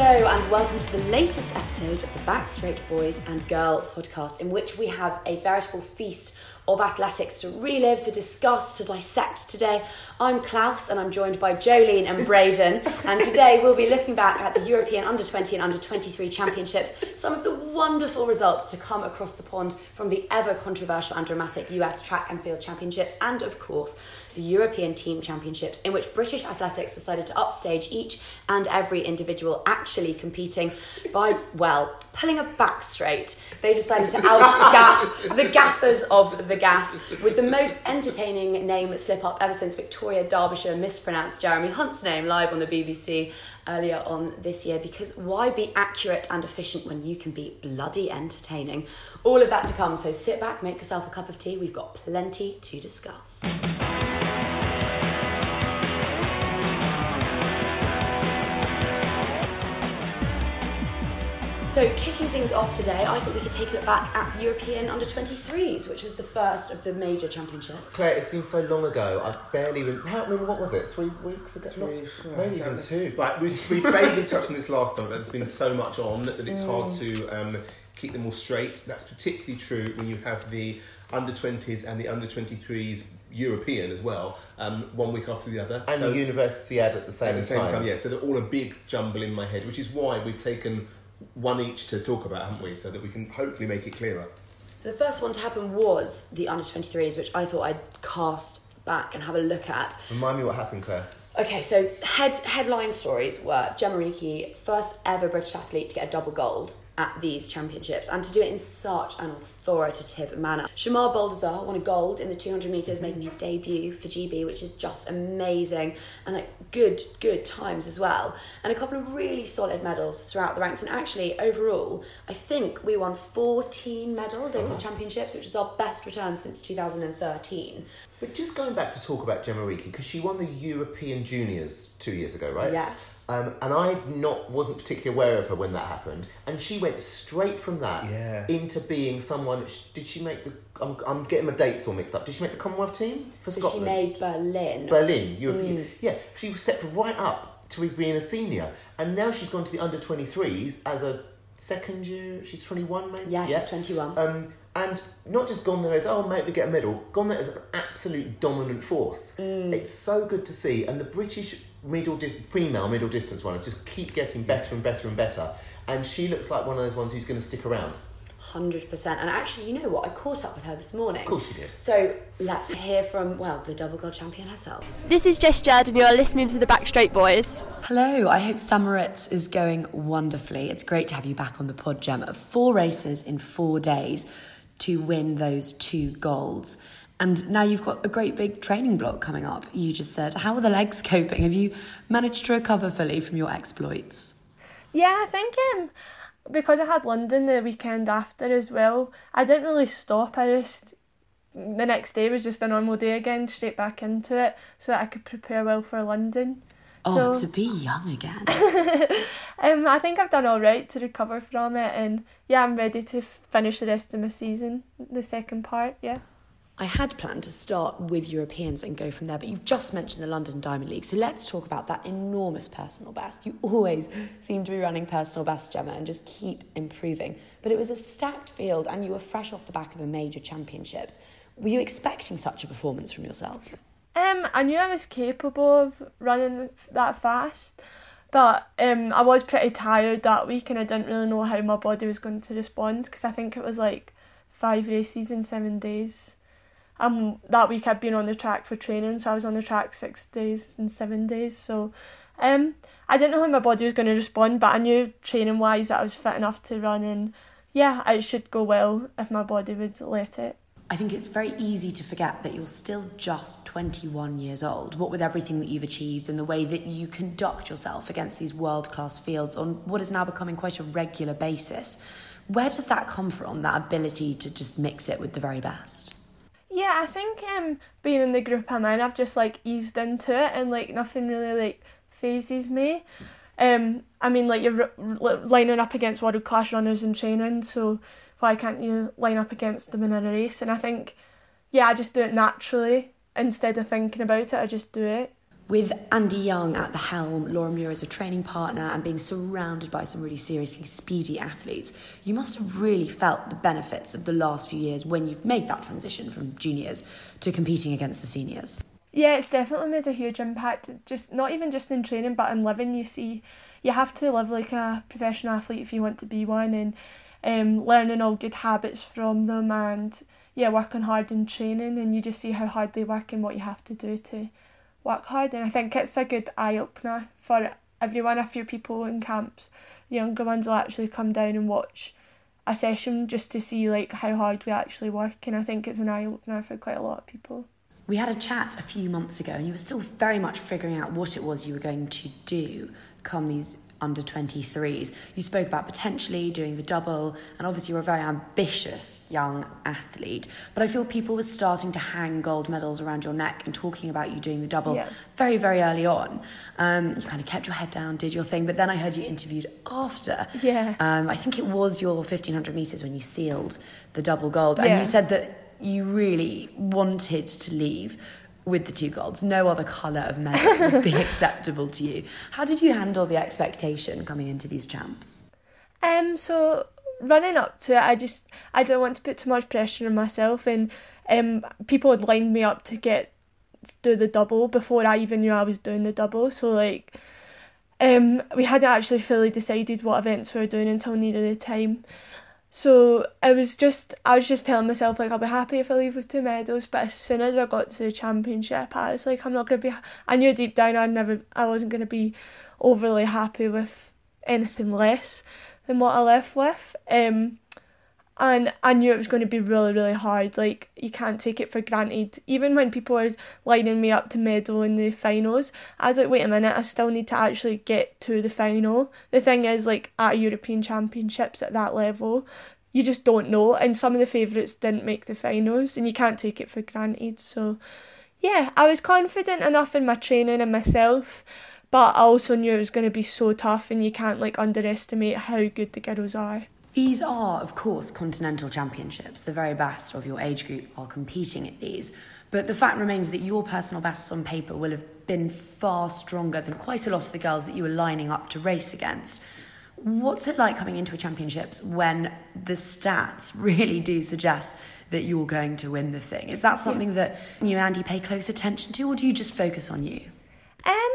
Hello, and welcome to the latest episode of the Back Straight Boys and Girl podcast, in which we have a veritable feast of athletics to relive, to discuss, to dissect today. I'm Klaus and I'm joined by Jolene and Braden. and today we'll be looking back at the European Under 20 and Under 23 Championships, some of the wonderful results to come across the pond from the ever controversial and dramatic US Track and Field Championships, and of course, the European Team Championships, in which British athletics decided to upstage each and every individual actually competing by, well, pulling a back straight. They decided to out gaff the gaffers of the gaff with the most entertaining name slip up ever since Victoria Derbyshire mispronounced Jeremy Hunt's name live on the BBC earlier on this year because why be accurate and efficient when you can be bloody entertaining? All of that to come, so sit back, make yourself a cup of tea. We've got plenty to discuss. So, kicking things off today, I thought we could take a look back at the European Under 23s, which was the first of the major championships. Claire, it seems so long ago. I barely even. How, I mean, what was it? Three weeks ago? Three, Not- maybe even two. Right, we, we vaguely touched on this last time, but there's been so much on that it's hard Mm. to um, keep them all straight. That's particularly true when you have the under 20s and the under 23s European as well, um, one week after the other. And So- the university ad at the same, at the same time. time. yeah. So they're all a big jumble in my head, which is why we've taken one each to talk about, haven't we? So that we can hopefully make it clearer. So, the first one to happen was the Under 23s, which I thought I'd cast back and have a look at. Remind me what happened, Claire. Okay, so head headline stories were Gemma Reekie, first ever British athlete to get a double gold at these championships, and to do it in such an authoritative manner. Shemar Boldizsar won a gold in the 200 metres, making his debut for GB, which is just amazing, and like good, good times as well. And a couple of really solid medals throughout the ranks. And actually, overall, I think we won 14 medals over the uh-huh. championships, which is our best return since 2013. But just going back to talk about Gemma Reekie, because she won the European Juniors two years ago, right? Yes. Um, and I not wasn't particularly aware of her when that happened, and she went straight from that Yeah. into being someone. Did she make the? I'm, I'm getting my dates all mixed up. Did she make the Commonwealth team for So Scotland? she made Berlin. Berlin, European. Yeah, she was stepped right up to being a senior, and now she's gone to the under 23s as a second year. She's 21, maybe. Yeah, she's 21. Um, and not just gone there as oh mate we get a medal, gone there as an absolute dominant force. Mm. It's so good to see, and the British middle di- female middle distance runners just keep getting better and better and better. And she looks like one of those ones who's going to stick around. Hundred percent. And actually, you know what? I caught up with her this morning. Of course you did. So let's hear from well the double gold champion herself. This is Jess Judd, and you're listening to the Back Straight Boys. Hello. I hope Summeritz is going wonderfully. It's great to have you back on the pod, Gemma. Four races in four days to win those two golds. And now you've got a great big training block coming up. You just said, how are the legs coping? Have you managed to recover fully from your exploits? Yeah, I think um, because I had London the weekend after as well, I didn't really stop. I just the next day was just a normal day again, straight back into it, so that I could prepare well for London. Oh, So- to be young again. Um, I think I've done all right to recover from it, and yeah, I'm ready to finish the rest of my season, the second part. Yeah. I had planned to start with Europeans and go from there, but you've just mentioned the London Diamond League, so let's talk about that enormous personal best. You always seem to be running personal best, Gemma, and just keep improving. But it was a stacked field, and you were fresh off the back of a major championships. Were you expecting such a performance from yourself? Um, I knew I was capable of running that fast, but um, I was pretty tired that week, and I didn't really know how my body was going to respond because I think it was like five races in seven days. Um, that week I'd been on the track for training, so I was on the track six days and seven days. So, um, I didn't know how my body was going to respond, but I knew training wise that I was fit enough to run, and yeah, it should go well if my body would let it. I think it's very easy to forget that you're still just 21 years old, what with everything that you've achieved and the way that you conduct yourself against these world class fields on what is now becoming quite a regular basis. Where does that come from, that ability to just mix it with the very best? Yeah, I think um being in the group I'm in, I've just like eased into it and like nothing really like phases me. Um, I mean like you're r- r- lining up against world class runners in training, so why can't you line up against them in a race? And I think, yeah, I just do it naturally instead of thinking about it. I just do it. With Andy Young at the helm, Laura Muir as a training partner, and being surrounded by some really seriously speedy athletes, you must have really felt the benefits of the last few years when you've made that transition from juniors to competing against the seniors. Yeah, it's definitely made a huge impact. Just not even just in training, but in living. You see, you have to live like a professional athlete if you want to be one, and um, learning all good habits from them, and yeah, working hard in training, and you just see how hard they work and what you have to do to work hard and I think it's a good eye opener for everyone. A few people in camps, the younger ones will actually come down and watch a session just to see like how hard we actually work and I think it's an eye opener for quite a lot of people. We had a chat a few months ago and you were still very much figuring out what it was you were going to do come these under 23s. You spoke about potentially doing the double, and obviously you're a very ambitious young athlete. But I feel people were starting to hang gold medals around your neck and talking about you doing the double yeah. very, very early on. Um, you kind of kept your head down, did your thing, but then I heard you interviewed after. Yeah. Um, I think it was your 1500 metres when you sealed the double gold, and you said that you really wanted to leave with the two golds. No other colour of medal would be acceptable to you. How did you handle the expectation coming into these champs? Um, so running up to it, I just I didn't want to put too much pressure on myself, and um, people had lined me up to get do the double before I even knew I was doing the double. So like, um, we hadn't actually fully decided what events we were doing until near the time. So it was just I was just telling myself like I'll be happy if I leave with two medals, but as soon as I got to the championship, I was like I'm not gonna be. I knew deep down I never I wasn't gonna be overly happy with anything less than what I left with. Um, and I knew it was going to be really really hard. Like you can't take it for granted. Even when people were lining me up to medal in the finals, I was like, wait a minute, I still need to actually get to the final. The thing is, like at European Championships at that level, you just don't know. And some of the favourites didn't make the finals, and you can't take it for granted. So, yeah, I was confident enough in my training and myself. But I also knew it was going to be so tough, and you can't like underestimate how good the girls are. These are, of course, continental championships. The very best of your age group are competing at these. But the fact remains that your personal bests on paper will have been far stronger than quite a lot of the girls that you were lining up to race against. What's it like coming into a championships when the stats really do suggest that you're going to win the thing? Is that something that you and Andy pay close attention to, or do you just focus on you? Um,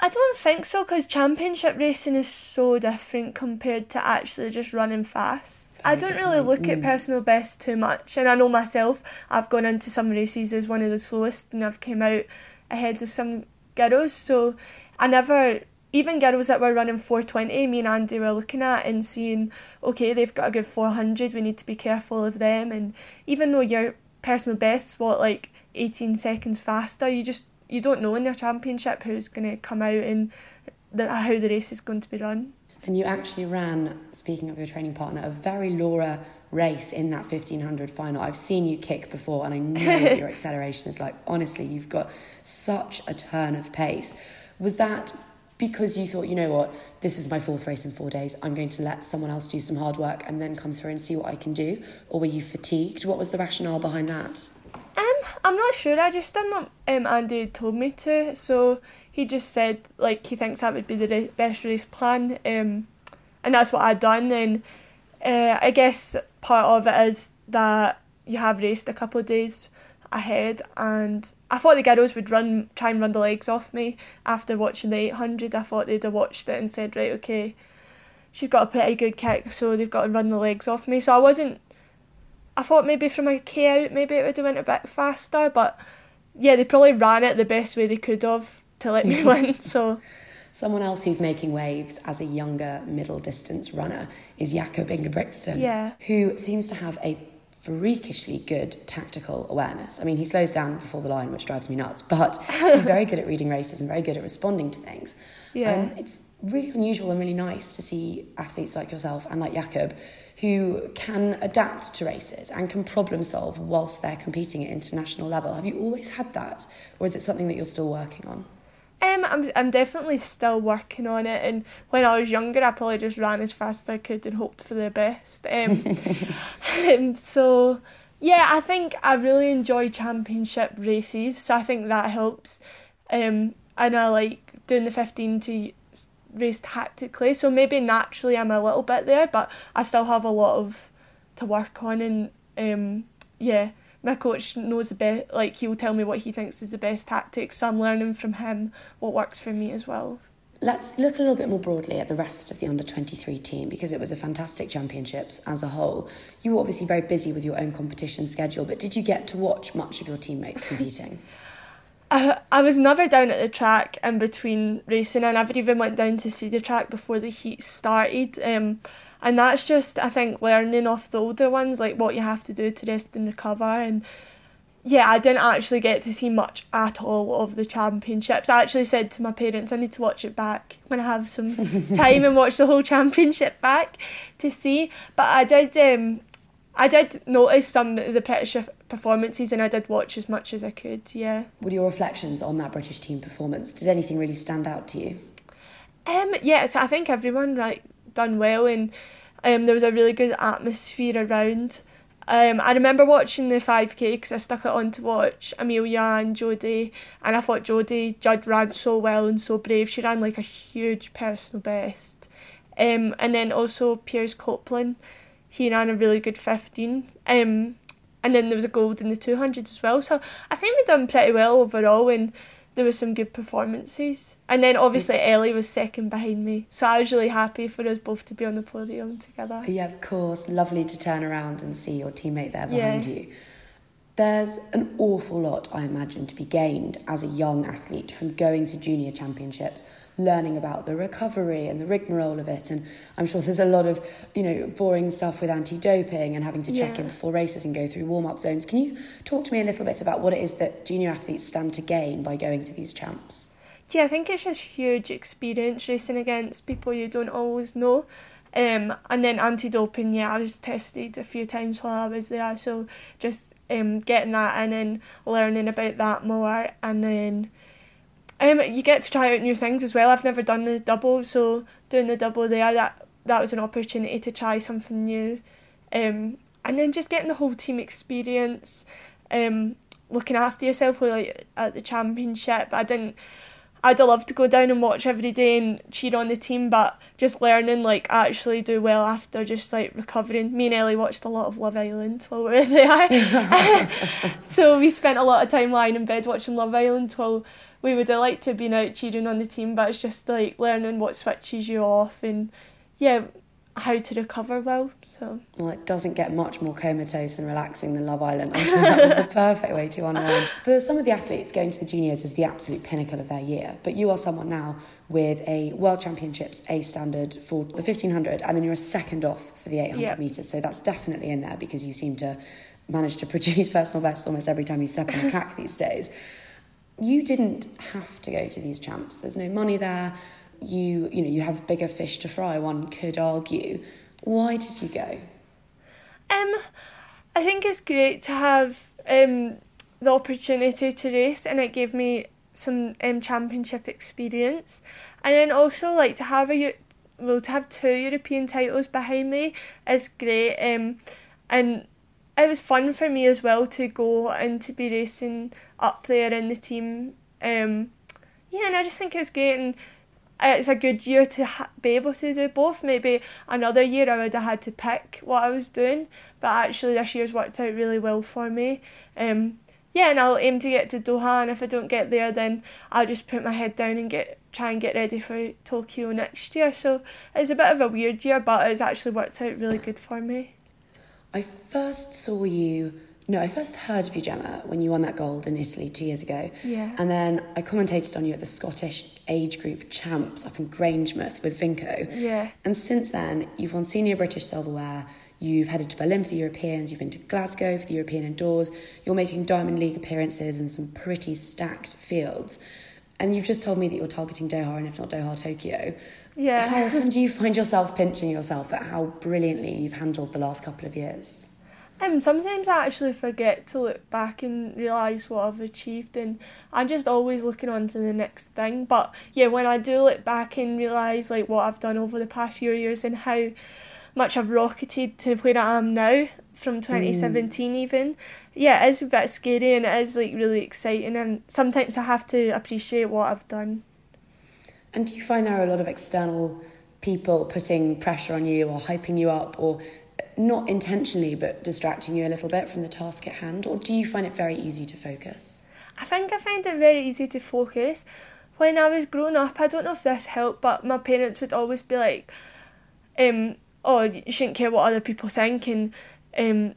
I don't think so because championship racing is so different compared to actually just running fast. I don't really look mm. at personal best too much, and I know myself. I've gone into some races as one of the slowest, and I've came out ahead of some girls. So I never, even girls that were running four twenty, me and Andy were looking at and seeing, okay, they've got a good four hundred. We need to be careful of them, and even though your personal best what like eighteen seconds faster, you just you don't know in your championship who's going to come out and the, how the race is going to be run. And you actually ran, speaking of your training partner, a very Laura race in that 1500 final. I've seen you kick before and I know what your acceleration is like. Honestly, you've got such a turn of pace. Was that because you thought, you know what, this is my fourth race in four days, I'm going to let someone else do some hard work and then come through and see what I can do? Or were you fatigued? What was the rationale behind that? I'm not sure. I just done what um, Andy told me to. So he just said like he thinks that would be the re- best race plan, um, and that's what I'd done. And uh, I guess part of it is that you have raced a couple of days ahead, and I thought the girls would run try and run the legs off me after watching the 800. I thought they'd have watched it and said right okay, she's got a pretty good kick, so they've got to run the legs off me. So I wasn't I thought maybe from a K out, maybe it would have went a bit faster, but yeah, they probably ran it the best way they could have to let me win. So. Someone else who's making waves as a younger middle distance runner is Jakob Ingebrigtsen, yeah. who seems to have a freakishly good tactical awareness. I mean, he slows down before the line, which drives me nuts, but he's very good at reading races and very good at responding to things. Yeah. And it's really unusual and really nice to see athletes like yourself and like Jakob who can adapt to races and can problem solve whilst they're competing at international level. Have you always had that, or is it something that you're still working on? Um, I'm I'm definitely still working on it, and when I was younger, I probably just ran as fast as I could and hoped for the best. Um, um, so yeah, I think I really enjoy championship races, so I think that helps. um, and I like doing the 15 to race tactically. So maybe naturally I'm a little bit there, but I still have a lot of to work on. And um, yeah, my coach knows the best. Like he'll tell me what he thinks is the best tactics. So I'm learning from him what works for me as well. Let's look a little bit more broadly at the rest of the under 23 team because it was a fantastic championships as a whole. You were obviously very busy with your own competition schedule, but did you get to watch much of your teammates competing? I, I was never down at the track in between racing. I never even went down to see the track before the heat started. Um, and that's just, I think, learning off the older ones, like what you have to do to rest and recover. And yeah, I didn't actually get to see much at all of the championships. I actually said to my parents, I need to watch it back when I have some time and watch the whole championship back to see. But I did, um, I did notice some of the British performances, and I did watch as much as I could. Yeah. What are your reflections on that British team performance? Did anything really stand out to you? Um, yeah, so I think everyone like done well, and um, there was a really good atmosphere around. Um, I remember watching the 5k because I stuck it on to watch Amelia and Jodie, and I thought Jodie Judd ran so well and so brave. She ran like a huge personal best. Um, and then also Piers Copeland, he ran a really good 15. Um, and then there was a gold in the 200 as well. So I think we've done pretty well overall, and there were some good performances. And then obviously yes. Ellie was second behind me, so I was really happy for us both to be on the podium together. Yeah, of course. Lovely to turn around and see your teammate there behind yeah. you. There's an awful lot, I imagine, to be gained as a young athlete from going to junior championships learning about the recovery and the rigmarole of it. And I'm sure there's a lot of, you know, boring stuff with anti doping and having to check yeah. in before races and go through warm up zones. Can you talk to me a little bit about what it is that junior athletes stand to gain by going to these champs? Yeah, I think it's just huge experience racing against people you don't always know. Um, and then anti doping, yeah, I was tested a few times while I was there, so just um, getting that in and learning about that more, and then um, you get to try out new things as well. I've never done the double, so doing the double there, that that was an opportunity to try something new. Um, and then just getting the whole team experience, um, looking after yourself like at the championship. I didn't. I'd love to go down and watch every day and cheer on the team, but just learning like actually do well after just like recovering. Me and Ellie watched a lot of Love Island while we were there, so we spent a lot of time lying in bed watching Love Island while we would have liked to have been out cheering on the team, but it's just like learning what switches you off and yeah, how to recover well. So well, it doesn't get much more comatose and relaxing than Love Island. I'm sure that was the perfect way to unwind. For some of the athletes, going to the juniors is the absolute pinnacle of their year. But you are someone now with a World Championships A standard for the 1500, and then you're a second off for the 800 yep. meters. So that's definitely in there because you seem to manage to produce personal bests almost every time you step on the track these days you didn't have to go to these champs. There's no money there. You you know you have bigger fish to fry. One could argue. Why did you go? Um, I think it's great to have um the opportunity to race, and it gave me some um championship experience, and then also like to have a well to have two European titles behind me is great. Um, and it was fun for me as well to go and to be racing up there in the team. Um, yeah, and I just think it's great and it's a good year to ha- be able to do both. Maybe another year I would have had to pick what I was doing, but actually this year's worked out really well for me. Um, yeah, and I'll aim to get to Doha, and if I don't get there, then I'll just put my head down and get try and get ready for Tokyo next year. So it's a bit of a weird year, but it's actually worked out really good for me. I first saw you. No, I first heard of you, Gemma, when you won that gold in Italy two years ago. Yeah. And then I commentated on you at the Scottish age group champs up in Grangemouth with Vinco. Yeah. And since then, you've won senior British silverware. You've headed to Berlin for the Europeans. You've been to Glasgow for the European indoors. You're making Diamond League appearances in some pretty stacked fields. And you've just told me that you're targeting Doha and if not Doha, Tokyo. Yeah. How often do you find yourself pinching yourself at how brilliantly you've handled the last couple of years? Um, sometimes I actually forget to look back and realise what I've achieved, and I'm just always looking on to the next thing. But yeah, when I do look back and realise like what I've done over the past few years and how much I've rocketed to where I am now, from 2017 even yeah it is a bit scary and it is like really exciting and sometimes I have to appreciate what I've done and do you find there are a lot of external people putting pressure on you or hyping you up or not intentionally but distracting you a little bit from the task at hand? Or do you find it very easy to focus? I think I find it very easy to focus. When I was growing up I don't know if this helped but my parents would always be like um oh you shouldn't care what other people think. And um,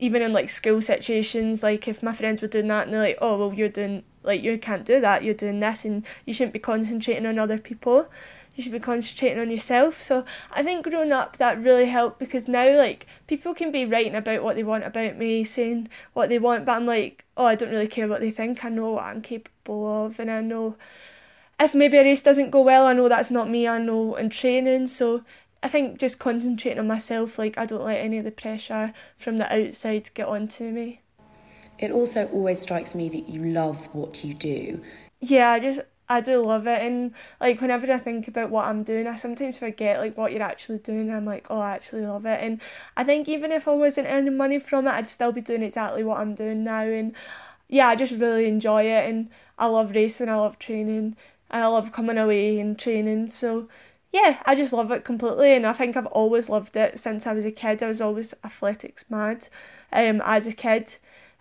even in like school situations, like if my friends were doing that and they're like, oh, well, you're doing, like, you can't do that, you're doing this, and you shouldn't be concentrating on other people. You should be concentrating on yourself. So I think growing up that really helped because now like people can be writing about what they want about me, saying what they want, but I'm like, oh, I don't really care what they think. I know what I'm capable of, and I know if maybe a race doesn't go well, I know that's not me. I know in training, so I think just concentrating on myself, like I don't let any of the pressure from the outside get onto me. It also always strikes me that you love what you do. Yeah, I just I do love it. And like whenever I think about what I'm doing I sometimes forget like what you're actually doing I'm like oh I actually love it. And I think even if I wasn't earning money from it I'd still be doing exactly what I'm doing now. And yeah I just really enjoy it. And I love racing I love training and I love coming away and training. So yeah, I just love it completely, and I think I've always loved it. Since I was a kid. I was always athletics mad, um, as a kid,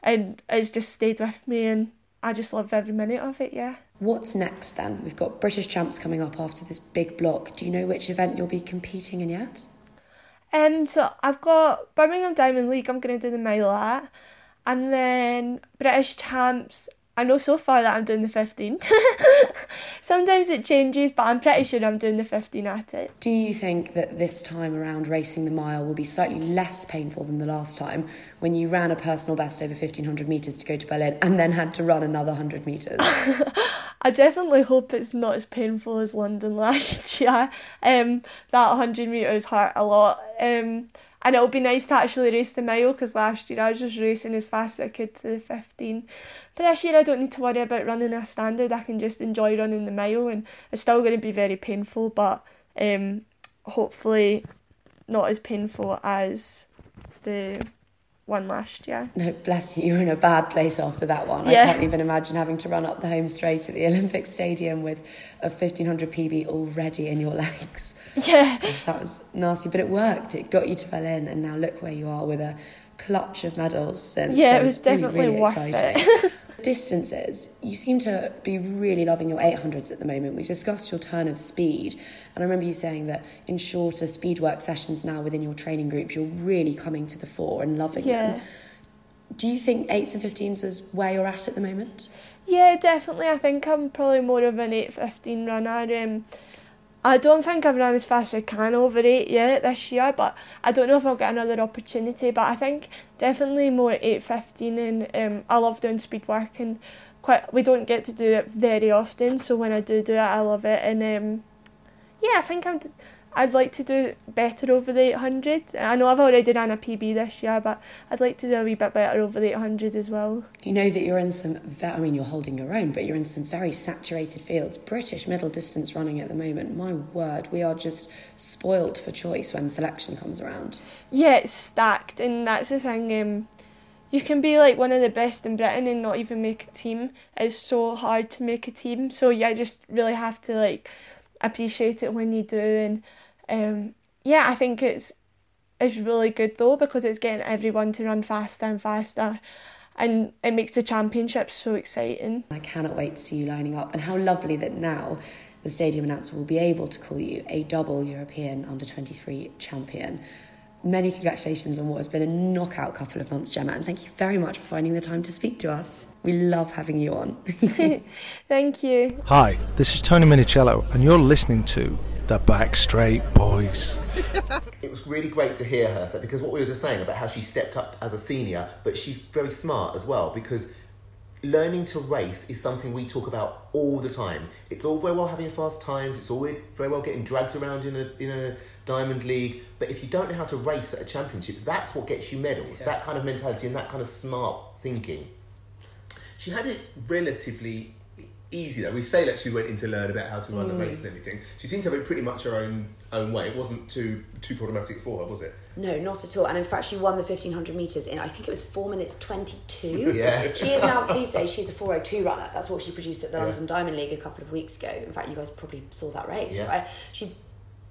and it's just stayed with me, and I just love every minute of it. Yeah. What's next then? We've got British champs coming up after this big block. Do you know which event you'll be competing in yet? Um, so I've got Birmingham Diamond League. I'm going to do the mile at, and then British champs. I know so far that I'm doing the 15. Sometimes it changes, but I'm pretty sure I'm doing the 15 at it. Do you think that this time around racing the mile will be slightly less painful than the last time when you ran a personal best over 1500 metres to go to Berlin and then had to run another 100 metres? I definitely hope it's not as painful as London last year. Um, that 100 metres hurt a lot. Um, and it'll be nice to actually race the mile because last year I was just racing as fast as I could to the 15. But this year I don't need to worry about running a standard, I can just enjoy running the mile and it's still going to be very painful but um, hopefully not as painful as the one last year. No, bless you, you're in a bad place after that one. Yeah. I can't even imagine having to run up the home straight at the Olympic Stadium with a 1500 PB already in your legs. Yeah. Gosh, that was nasty, but it worked. It got you to Berlin, and now look where you are with a clutch of medals since. Yeah, so it was really, definitely really worth exciting. it. Distances, you seem to be really loving your 800s at the moment. We've discussed your turn of speed, and I remember you saying that in shorter speed work sessions now within your training groups, you're really coming to the fore and loving Yeah. them. Do you think 8s and 15s is where you're at at the moment? Yeah, definitely. I think I'm probably more of an 8.15 runner. Um, I don't think I've run as fast as I can over 8 yet this year, but I don't know if I'll get another opportunity. But I think definitely more 8.15 and um, I love doing speed work and quite we don't get to do it very often, so when I do do it, I love it. And um, yeah, I think I'm. D- I'd like to do better over the 800. I know I've already done a PB this year, but I'd like to do a wee bit better over the 800 as well. You know that you're in some, ve- I mean, you're holding your own, but you're in some very saturated fields. British middle distance running at the moment, my word, we are just spoilt for choice when selection comes around. Yeah, it's stacked, and that's the thing. Um, you can be like one of the best in Britain and not even make a team. It's so hard to make a team, so yeah, just really have to like appreciate it when you do. And um, yeah, I think it's it's really good though because it's getting everyone to run faster and faster, and it makes the championships so exciting. I cannot wait to see you lining up, and how lovely that now the stadium announcer will be able to call you a double European under 23 champion. Many congratulations on what has been a knockout couple of months, Gemma, and thank you very much for finding the time to speak to us. We love having you on. Thank you. Hi, this is Tony Minichiello, and you're listening to the Back Straight Boys. It was really great to hear her say because what we were just saying about how she stepped up as a senior, but she's very smart as well because learning to race is something we talk about all the time. It's all very well having fast times, it's all very well getting dragged around in a in a diamond league, but if you don't know how to race at a championships, that's what gets you medals. That kind of mentality and that kind of smart thinking. She had it relatively easy though. We say that she went in to learn about how to run Mm. a race and everything. She seemed to have it pretty much her own own way. It wasn't too too problematic for her, was it? No, not at all. And in fact, she won the 1500 metres in, I think it was 4 minutes 22. Yeah. She is now, these days, she's a 402 runner. That's what she produced at the Yeah. London Diamond League a couple of weeks ago. In fact, you guys probably saw that race, Yeah. right? She's,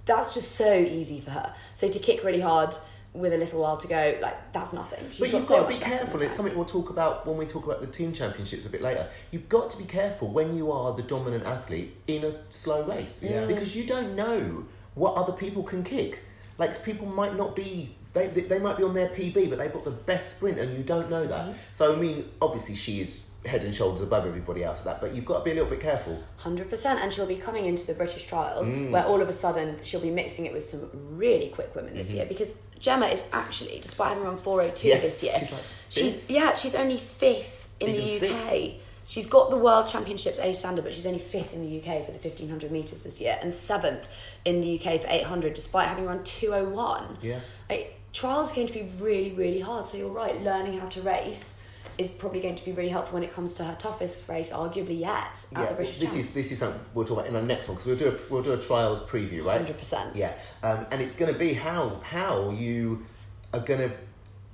that's just so easy for her. So to kick really hard with a little while to go, like, that's nothing. She's But got you've so got to be much left in careful. It's something we'll talk about when we talk about the team championships a bit later. You've got to be careful when you are the dominant athlete in a slow race Yeah. because you don't know what other people can kick. Like people might not be. They, they they might be on their PB, but they've got the best sprint, and you don't know that. Mm-hmm. So I mean, obviously she is head and shoulders above everybody else at that, but you've got to be a little bit careful. Hundred percent, and she'll be coming into the British trials Mm. where all of a sudden she'll be mixing it with some really quick women this year because Gemma is actually, despite having run four oh two Mm-hmm. Yes, this year, she's like she's yeah, she's only fifth in Even the UK. She's got the World Championships A standard, but she's only fifth in the UK for the fifteen hundred meters this year, and seventh in the UK for eight hundred, despite having run two oh one. Yeah. Like, trials are going to be really, really hard. So you're right, learning how to race is probably going to be really helpful when it comes to her toughest race, arguably yet, at the British this Champs. is this is something we'll talk about in our next one because we'll do a we'll do a trials preview, right? 100%. Yeah, um, and it's going to be how how you are going to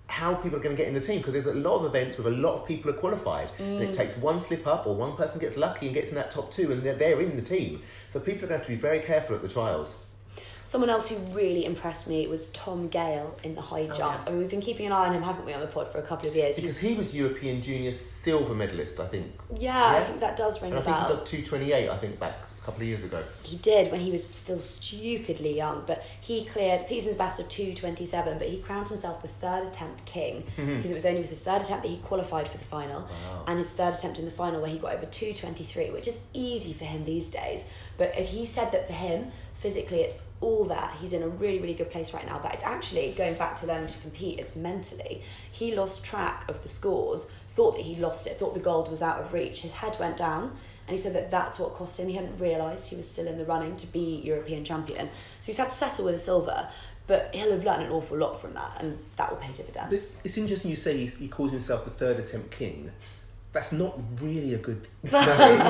how people are going to get in the team because there's a lot of events with a lot of people are qualified and Mm. it takes one slip up or one person gets lucky and gets in that top two and they're, they're in the team so people are going to have to be very careful at the trials Someone else who really impressed me was Tom Gale in the high Oh, jump. yeah. I mean, we've been keeping an eye on him, haven't we, on the pod for a couple of years? because He's, he was European junior silver medalist I think yeah, I think that does ring and I a think he bell. got 228 I think back a couple of years ago He did when he was still stupidly young, but he cleared season's best of 2.27, but he crowned himself the third attempt king because it was only with his third attempt that he qualified for the final Wow. and his third attempt in the final where he got over 2.23, which is easy for him these days. But he said that for him, physically, it's all that. He's in a really, really good place right now, but it's actually going back to learning to compete, it's mentally. He lost track of the scores, thought that he lost it, thought the gold was out of reach. His head went down. And he said that that's what cost him. He hadn't realised he was still in the running to be European champion. So he's had to settle with a silver, but he'll have learned an awful lot from that, and that will pay dividends. This, it's interesting you say he calls himself the third attempt king. That's not really a good thing.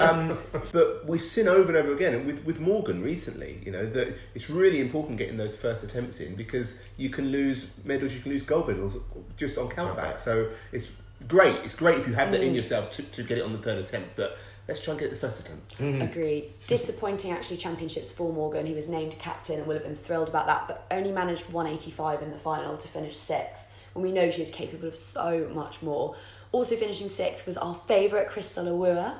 um, but we've seen over and over again, and with, with Morgan recently, you know, that it's really important getting those first attempts in because you can lose medals, you can lose gold medals just on countback. Countback. So it's great. It's great if you have that Mm. in yourself to, to get it on the third attempt, but let's try and get it the first attempt. Agreed. Disappointing actually championships for Morgan. He was named captain and will have been thrilled about that, but only managed 185 in the final to finish sixth. And we know she is capable of so much more. Also finishing sixth was our favourite Kristal Awuah,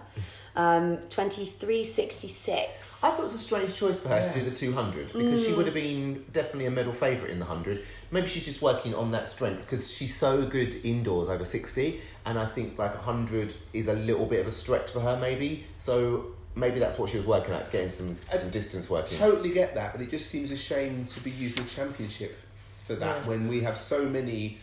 um, 23.66. I thought it was a strange choice for her to do the 200 because she would have been definitely a medal favourite in the 100. Maybe she's just working on that strength because she's so good indoors over 60, and I think like 100 is a little bit of a stretch for her, maybe. So maybe that's what she was working at, getting some, some distance working. Totally get that, but it just seems a shame to be using the championship for that Yeah. when we have so many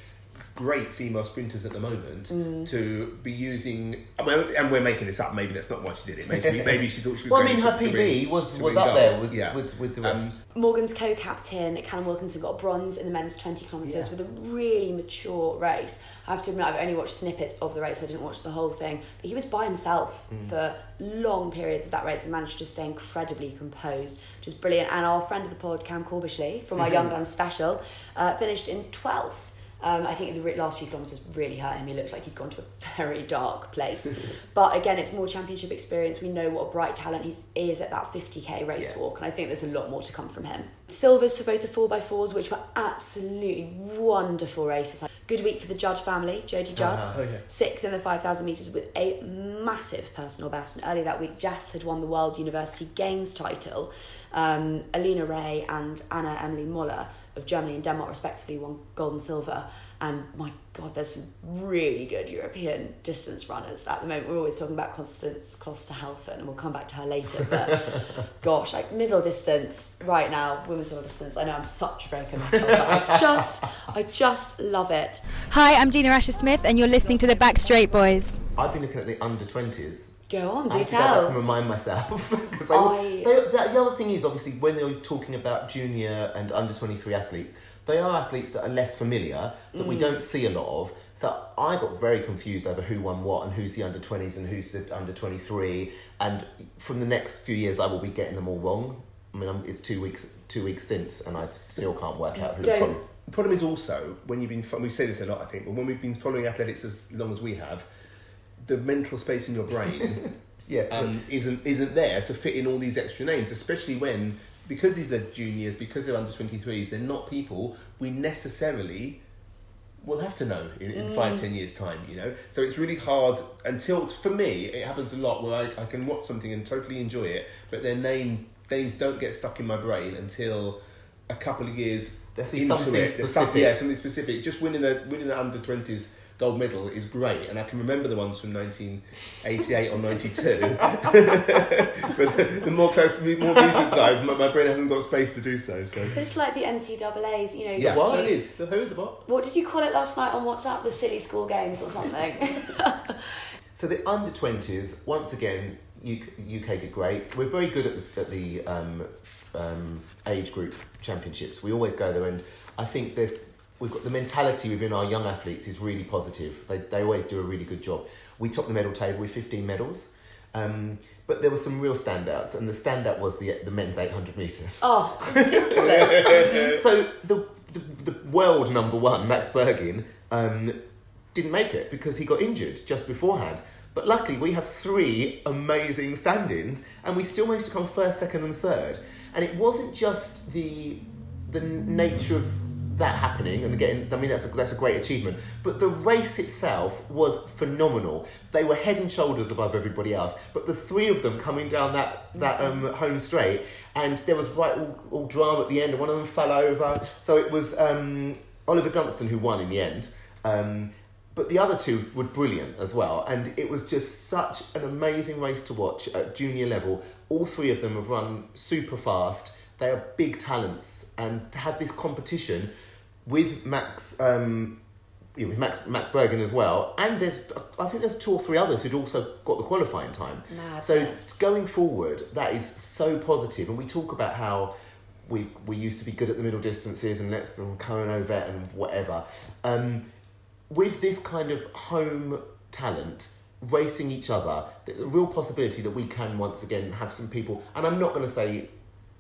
great female sprinters at the moment Mm. to be using. I mean, and we're making this up. Maybe that's not why she did it. Maybe, maybe she thought she was. Well, I mean, to- her to PB win- was, was up gold. there with, yeah. with, with the Um. Morgan's co-captain, Callum Wilkinson, got bronze in the men's 20 kilometres Yeah. with a really mature race. I have to admit, I've only watched snippets of the race. I didn't watch the whole thing. But he was by himself for long periods of that race and managed to stay incredibly composed, which is brilliant. And our friend of the pod, Cam Corbishley, from our Young Guns special, uh, finished in 12th. Um, I think the last few kilometres really hurt him. He looked like he'd gone to a very dark place. but again, it's more championship experience. We know what a bright talent he is at that 50k race Yeah. walk, and I think there's a lot more to come from him. Silvers for both the 4x4s, which were absolutely wonderful races. Good week for the Judd family, Jodie Judd. Ah, oh, yeah. Sixth in the 5,000 metres with a massive personal best. And earlier that week, Jess had won the World University Games title. Um, Alina Reh and Anna Emilie Møller of Germany and Denmark, respectively, won gold and silver. And my God, there's some really good European distance runners at the moment. We're always talking about Konstanze Klosterhalfen, and we'll come back to her later. But gosh, like middle distance right now, women's middle distance. I know I'm such a broken record, but I just, I just love it. Hi, I'm Dina Asher-Smith, and you're listening to the Backstraight Boys. I've been looking at the under 20s. Go on, I do have to go back and tell. remind myself. 'Cause I- they, they, the, the other thing is, obviously, when they're talking about junior and under 23 athletes, they are athletes that are less familiar, that Mm. we don't see a lot of. So I got very confused over who won what and who's the under 20s and who's the under 23. And from the next few years, I will be getting them all wrong. I mean, I'm, it's two weeks two weeks since, and I still can't work out who's Don't- won. The problem is also when you've been we say this a lot I think but when we've been following athletics as long as we have the mental space in your brain Yeah, um, isn't isn't there to fit in all these extra names especially when because these are juniors because they're under 23s they're not people we necessarily will have to know in, in five ten years time you know so it's really hard until for me it happens a lot where I, I can watch something and totally enjoy it but their name names don't get stuck in my brain until a couple of years There's into something it. Some- specific. yeah, something specific. Just winning the winning the under twenties gold medal is great, and I can remember the ones from 1988 or 92. but the, the more close, more recent side, my, my brain hasn't got space to do so. So But it's like the NCAA's, you know. yeah, do what you- it is the who the what? What did you call it last night on WhatsApp? The silly school games or something? So the under twenties, once again, UK, UK did great. We're very good at the, at the um, um, age group championships. We always go there, and I think this we've got the mentality within our young athletes is really positive. They they always do a really good job. We topped the medal table with fifteen medals. Um, but there were some real standouts, and the standout was the the men's eight hundred meters. oh, ridiculous. So the, the the world number one, Max Burgin, um, didn't make it because he got injured just beforehand. But luckily, we have three amazing stand-ins, and we still managed to come first, second, and third. And it wasn't just the the nature of that happening and getting. I mean, that's a, that's a great achievement. But the race itself was phenomenal. They were head and shoulders above everybody else. But the three of them coming down that that um, home straight, and there was right all, all drama at the end, and one of them fell over. So it was um, Oliver Dustin who won in the end. Um, but the other two were brilliant as well, and it was just such an amazing race to watch at junior level. All three of them have run super fast. They are big talents, and to have this competition with Max, um, you know, with Max Max Burgin as well, and there's I think there's two or three others who'd also got the qualifying time. So going forward, that is so positive, and we talk about how we we used to be good at the middle distances and let's and Coe and Ovett and whatever. Um, with this kind of home talent racing each other, the the real possibility that we can once again have some people, and I'm not going to say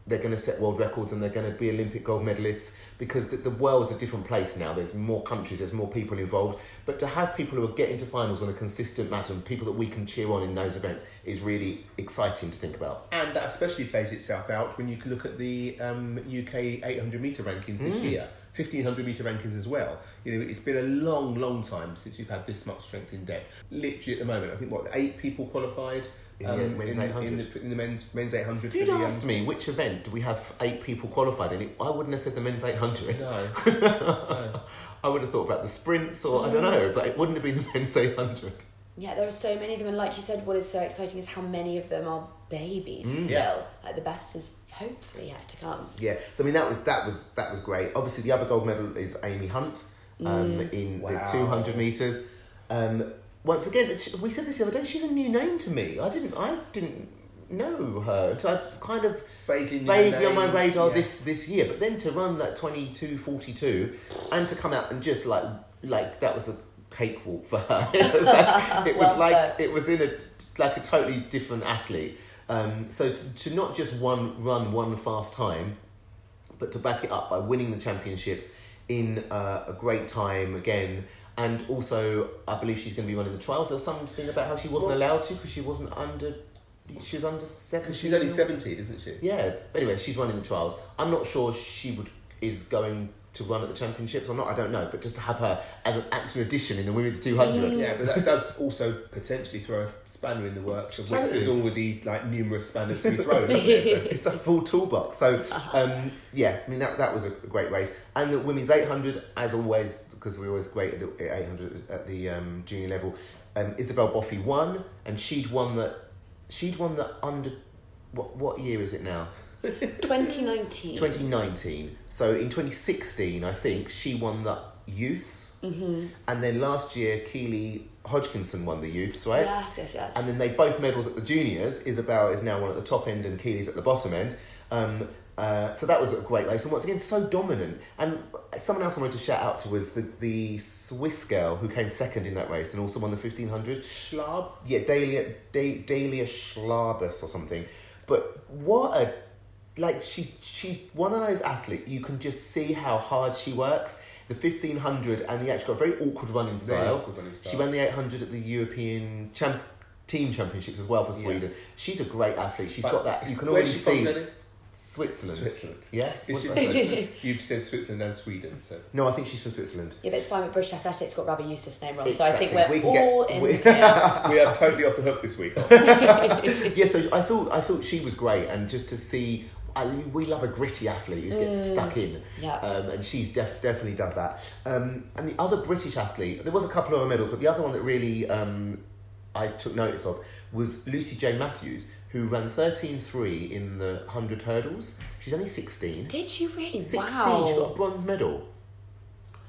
they're going to set world records and they're going to be Olympic gold medalists because the, the world's a different place now. There's more countries, there's more people involved. But to have people who are getting to finals on a consistent matter and people that we can cheer on in those events is really exciting to think about. And that especially plays itself out when you can look at the um, UK 800 metre rankings this year, 1500 metre rankings as well. You know, it's been a long, long time since you've had this much strength in depth. Literally at the moment, I think what eight people qualified In the um, men's in, 800. in the, in the men's men's 800. If you'd asked um, me which event do we have eight people qualified in, it, I wouldn't have said the men's 800. No, no. I would have thought about the sprints or I don't know, but it wouldn't have been the men's 800. Yeah, there are so many of them, and like you said, what is so exciting is how many of them are babies still. Yeah. Like the best is hopefully yet to come. Yeah, so I mean that was that was that was great. Obviously, the other gold medal is Amy Hunt um, in Wow. the two hundred meters. Um, once again, we said this the other day. She's a new name to me. I didn't I didn't know her. So I kind of Vaguely, vaguely her on my radar yeah. this this year. But then to run that 22 42 and to come out and just like like that was a cakewalk for her. it was like it was like it was in a like a totally different athlete. Um, so to, to not just one run one fast time, but to back it up by winning the championships in uh, a great time again. And also, I believe she's going to be running the trials. There was something about how she wasn't allowed to because she wasn't under. She was under seventeen. She's only 17, isn't she? Yeah. But anyway, she's running the trials. I'm not sure she would is going to run at the championships or not. I don't know. But just to have her as an extra addition in the women's 200. Yeah, but that does also potentially throw a spanner in the works, of which Totally. there's already like numerous spanners to be thrown. isn't there? So- it's a full toolbox. So, um, yeah, I mean, that, that was a great race. And the women's 800, as always, because we're always great at the 800 at the um, junior level, um, Isabel Boffey won, and she'd won the, she'd won the under, what, what year is it now? 2019. 2019. So in 2016, I think, she won the youths. Mm-hmm. And then last year, Keely Hodgkinson won the youths, right? Yes, yes, yes. And then they both medals at the juniors. Isabel is now one at the top end and Keely's at the bottom end. Um, Uh, so that was a great race, and once again, so dominant. And someone else I wanted to shout out to was the, the Swiss girl who came second in that race and also won the 1500. Schlab. Yeah, Dahlia, da- Delia Sclabas or something. But what a like she's she's one of those athletes you can just see how hard she works. The fifteen hundred and the actually got a very awkward running Very style. awkward running style. She ran the eight hundred at the European champ team championships as well for Yeah. Sweden. She's a great athlete. She's But got that. You can Where's already see Switzerland. Switzerland. Yeah. She did from I say? Switzerland? You've said Switzerland and Sweden, so. No, I think she's from Switzerland. Yeah, but it's fine. But British Athletics got Rabah Yousif's name wrong, so I think we're We can get- all in we- the clear. we are totally off the hook this week. aren't yeah, so I thought I thought she was great, and just to see, I, we love a gritty athlete who gets stuck in, Yeah. um, and she's def- definitely does that. Um, and the other British athlete, there was a couple of medals, but the other one that really um, I took notice of was Lucy J Matthews, who ran 13.3 in the hundred hurdles. She's only sixteen. Did you really? 16, wow. she got a bronze medal.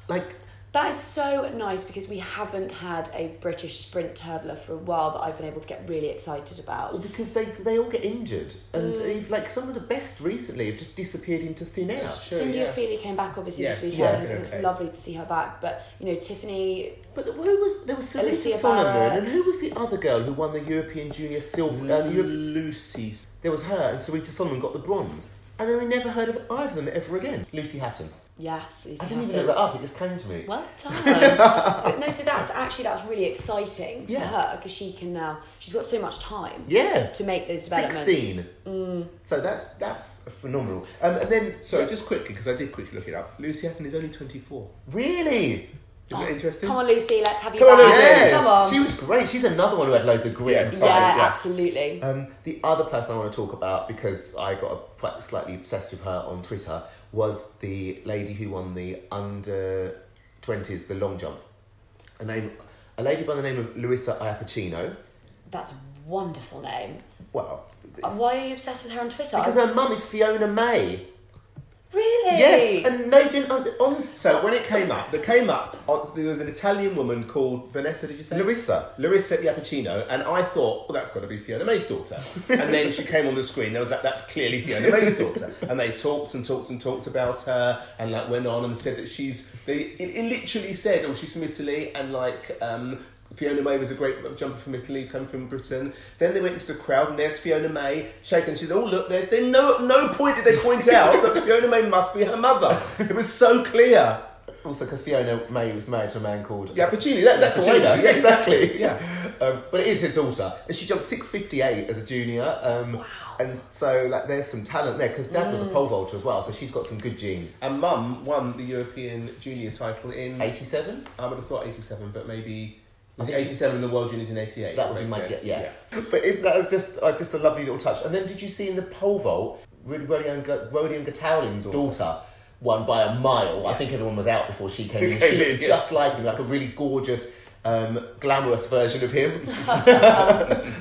Like That is so nice because we haven't had a British sprint hurdler for a while that I've been able to get really excited about. Well, because they they all get injured, and uh, like some of the best recently have just disappeared into thin air. True. Cindy yeah. Ofili came back obviously Yes, this yeah, weekend, and okay. it's lovely to see her back. But you know, Tiffany, But who was there was Serita Solomon, and who was the other girl who won the European Junior Silver? Um, Europe, Lucy. there was her, and Serita Solomon got the bronze, and then we never heard of either of them ever again. Lucy Hatton. yes, Lucy I didn't even Hatton. look that up; it just came to me. Well done. but no, so that's actually that's really exciting for Yeah. her because she can now she's got so much time Yeah, to make those developments. sixteen. Mm. So that's that's phenomenal. Um, and then So just quickly, because I did quickly look it up, Lucy Hatton is only 24. really, Isn't that interesting? Come on, Lucy, let's have you Come on, back. Lucy. yeah, Come on. she was great. She's another one who had loads of grit and yeah, time. yeah, yeah. absolutely. Um, the other person I want to talk about because I got a, quite slightly obsessed with her on Twitter was the lady who won the under twenties, the long jump. A name, a lady by the name of Larissa Iapicino. That's a wonderful name. Well, Uh, it's- Why are you obsessed with her on Twitter? because her mum is Fiona May. Really? Yes, and they didn't on, on So when it came up, there came up, uh, there was an Italian woman called Vanessa, did you say? Larissa. Larissa Iapicino, and I thought, well, that's got to be Fiona May's daughter. and then she came on the screen, there was that, that's clearly Fiona May's daughter. And they talked and talked and talked about her, and like went on and said that she's, they, it, it literally said, oh, she's from Italy, and like, um, Fiona May was a great jumper from Italy, come from Britain. Then they went into the crowd, and there's Fiona May shaking. She said, "Oh look, there's there no no point did they point out that Fiona May must be her mother. It was so clear." Also, because Fiona May was married to a man called Yeah, Pacini, that, that's Pacino, all I know. Yeah, exactly. Yeah. Um, but it is her daughter, and she jumped six fifty eight as a junior. Um, Wow. And so, like, there's some talent there because Dad Mm. was a pole vaulter as well, so she's got some good genes. And Mum won the European Junior title in. Eighty seven. I would have thought 87, but maybe. I it think 87 in the World Juniors in 88? That would be my sense. guess. Yeah. yeah. But is that just uh, just a lovely little touch. And then did you see in the pole vault, Rod- Rodion Rodion Gataullin's daughter won by a mile. I think everyone was out before she came in. Came She looks in, yeah. just like him, like a really gorgeous. Um, glamorous version of him.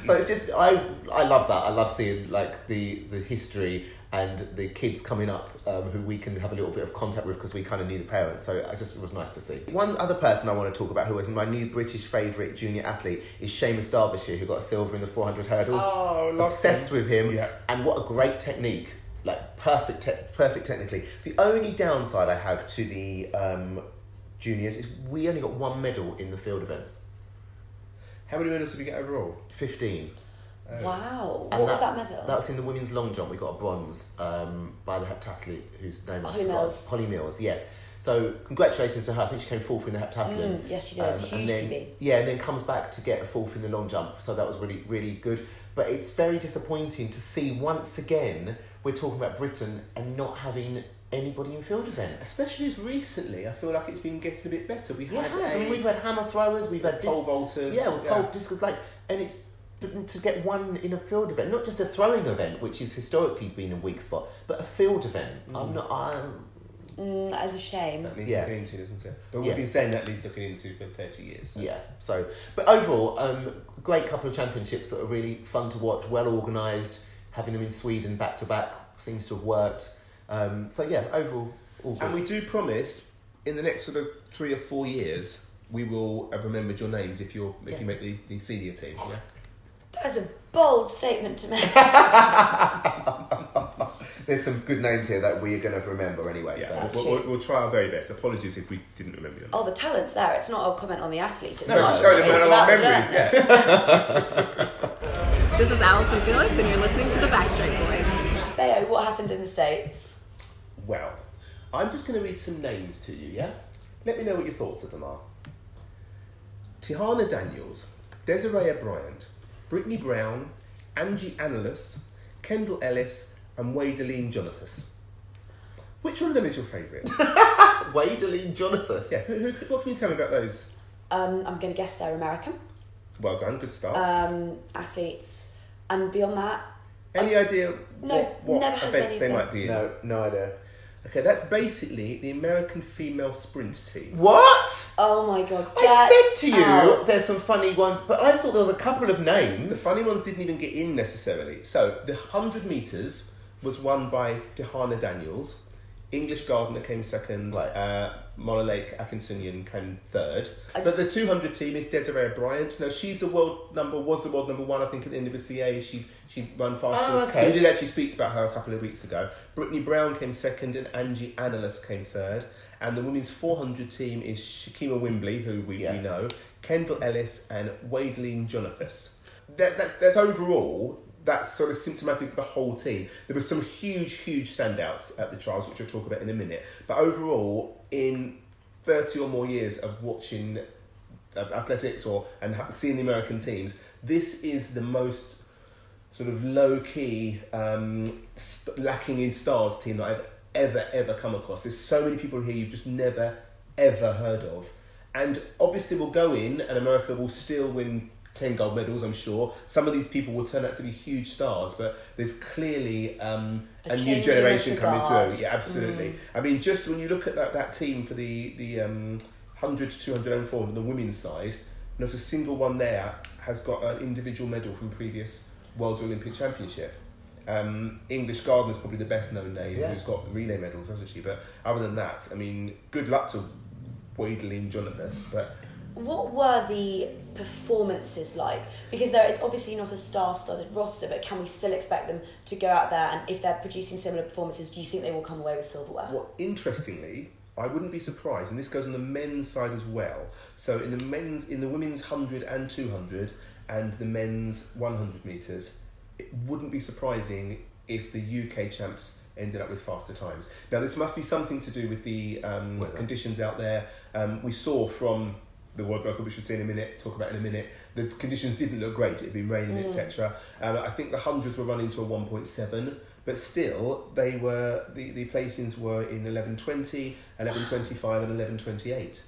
so it's just I I love that. I love seeing like the the history and the kids coming up um, who we can have a little bit of contact with because we kind of knew the parents. So I just it was nice to see. One other person I want to talk about who was my new British favourite junior athlete is Seamus Derbyshire who got a silver in the 400 hurdles. Oh, love Obsessed with him. Yeah. And what a great technique. Like perfect, te- perfect technically. The only downside I have to the um, juniors is we only got one medal in the field events. How many medals did we get overall? 15. Wow. And what was that medal? That's in the women's long jump. We got a bronze um, by the heptathlete whose name I Holly forgot. Mills. Holly Mills, yes. So congratulations to her. I think she came fourth in the heptathlon. Mm, yes, she did. Huge and then, PB. Yeah, and then comes back to get a fourth in the long jump. So that was really, really good. But it's very disappointing to see once again we're talking about Britain and not having anybody in field events. Especially as recently, I feel like it's been getting a bit better. We Yeah, had it has. I mean, a we've had hammer throwers, we've had pole dis- vaulters. Yeah, with pole discus, like, and it's but to get one in a field event, not just a throwing event, which has historically been a weak spot, but a field event. I'm not. I'm, Mm, that is a shame. That needs Yeah. looking into, doesn't it? But we've been saying that needs looking into for 30 years. so. yeah. So, but overall, um, great couple of championships that are really fun to watch, well organised. Having them in Sweden back to back seems to have worked. Um, so yeah, overall, all good. And we do promise in the next sort of three or four years, we will have remembered your names if you're if Yeah. you make the, the senior team. Yeah? That is a bold statement to make. there's some good names here that we're going to remember anyway. Yeah, So. That's we'll, true. we'll, we'll try our very best. Apologies if we didn't remember them. Oh, the talent's there. It's not a comment on the athlete. It's no, not. it's just showing It's about about our memories. journalist. Yeah. This is Allyson Felix, and you're listening to the Backstreet Boys. Theo, what happened in the States? Well, I'm just going to read some names to you, yeah? Let me know what your thoughts of them are. Teahna Daniels, Desiree Bryant, Brittany Brown, Anglerne Annelus, Kendall Ellis, and Wadeline Jonathas. Which one of them is your favourite? Wadeline Jonathas. yeah, who, who, what can you tell me about those? Um, I'm going to guess they're American Well done, good start. um, athletes. And beyond that, Any idea no, what, what never heard of events they might be in? No, no idea. Okay, that's basically the American female sprint team. What? oh my god. I said to you, out. there's some funny ones, but I thought there was a couple of names. The funny ones didn't even get in necessarily. So the 100 metres was won by Teahna Daniels. English Gardner came second. Right. Uh, Morolake Akinosun came third. I- but the 200 team is Desiree Bryant. Now she's the world number was the world number one. I think at the end of the CA she she ran faster. Oh, okay. So we did actually speak about her a couple of weeks ago. Brittany Brown came second and Anglerne Annelus came third. And the women's 400 team is Shakima Wimbley, who we, Yeah. we know, Kendall Ellis, and Wadeline Jonathas. That, that, that's overall, that's sort of symptomatic for the whole team. There were some huge, huge standouts at the trials, which I'll talk about in a minute. But overall, in 30 or more years of watching uh, athletics or and seeing the American teams, this is the most sort of low key, um, st- lacking in stars team that I've ever ever come across. There's so many people here you've just never ever heard of, and obviously we'll go in and America will still win. 10 gold medals, I'm sure. Some of these people will turn out to be huge stars, but there's clearly um, A a, new generation coming guard. through. Yeah, absolutely. I mean, just when you look at that, that team for the, the um, 100 to 200 and 400 on the women's side, not a single one there has got an individual medal from previous World Olympic Championship. Um, English Gardner's probably the best known name Yeah. who's got relay medals, hasn't she? But other than that, I mean, good luck to Wadeline Jonathas, But What were the performances like? Because there, it's obviously not a star-studded roster, but can we still expect them to go out there and if they're producing similar performances, do you think they will come away with silverware? Well, interestingly, I wouldn't be surprised, and this goes on the men's side as well. So in the men's, in the women's hundred and two hundred, and the men's one hundred meters, it wouldn't be surprising if the UK champs ended up with faster times. Now this must be something to do with the um, conditions out there. Um, we saw from the world record, which we'll see in a minute, talk about in a minute. The conditions didn't look great. It had been raining, etc. Um, I think the hundreds were running to a one point seven, but still they were the, the placings were in eleven twenty, eleven twenty five, and eleven twenty eight.